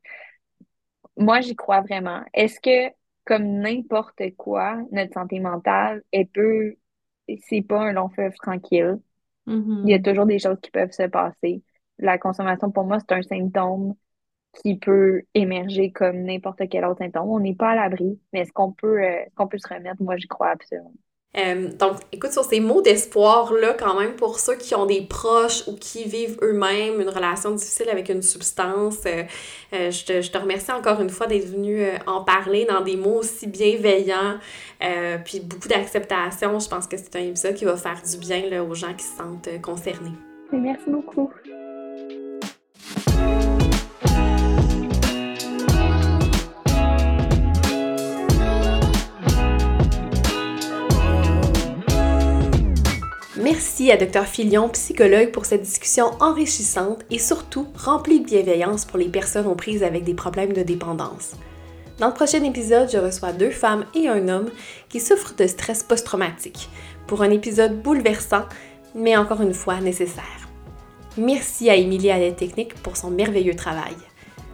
Moi, j'y crois vraiment. Est-ce que, comme n'importe quoi, notre santé mentale, elle peut c'est pas un long fleuve tranquille. Il y a mm-hmm. toujours des choses qui peuvent se passer. La consommation, pour moi, c'est un symptôme qui peut émerger comme n'importe quel autre symptôme. On n'est pas à l'abri, mais est-ce qu'on peut, euh, qu'on peut se remettre? Moi, j'y crois absolument. Euh, donc, écoute, sur ces mots d'espoir-là, quand même, pour ceux qui ont des proches ou qui vivent eux-mêmes une relation difficile avec une substance, euh, euh, je, te, je, te, remercie encore une fois d'être venu en parler dans des mots aussi bienveillants, puis beaucoup d'acceptation. Je pense que c'est un épisode qui va faire du bien là, aux gens qui se sentent concernés. Merci beaucoup. Merci à Dr Filion, psychologue, pour cette discussion enrichissante et surtout remplie de bienveillance pour les personnes aux prises avec des problèmes de dépendance. Dans le prochain épisode, je reçois deux femmes et un homme qui souffrent de stress post-traumatique pour un épisode bouleversant, mais encore une fois nécessaire. Merci à Émilie à l'aide technique pour son merveilleux travail.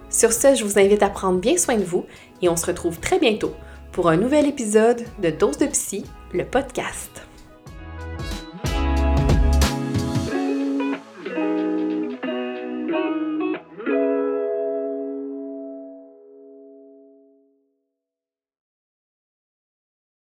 Sur ce, je vous invite à prendre bien soin de vous et on se retrouve très bientôt pour un nouvel épisode de Dose de Psy, le podcast.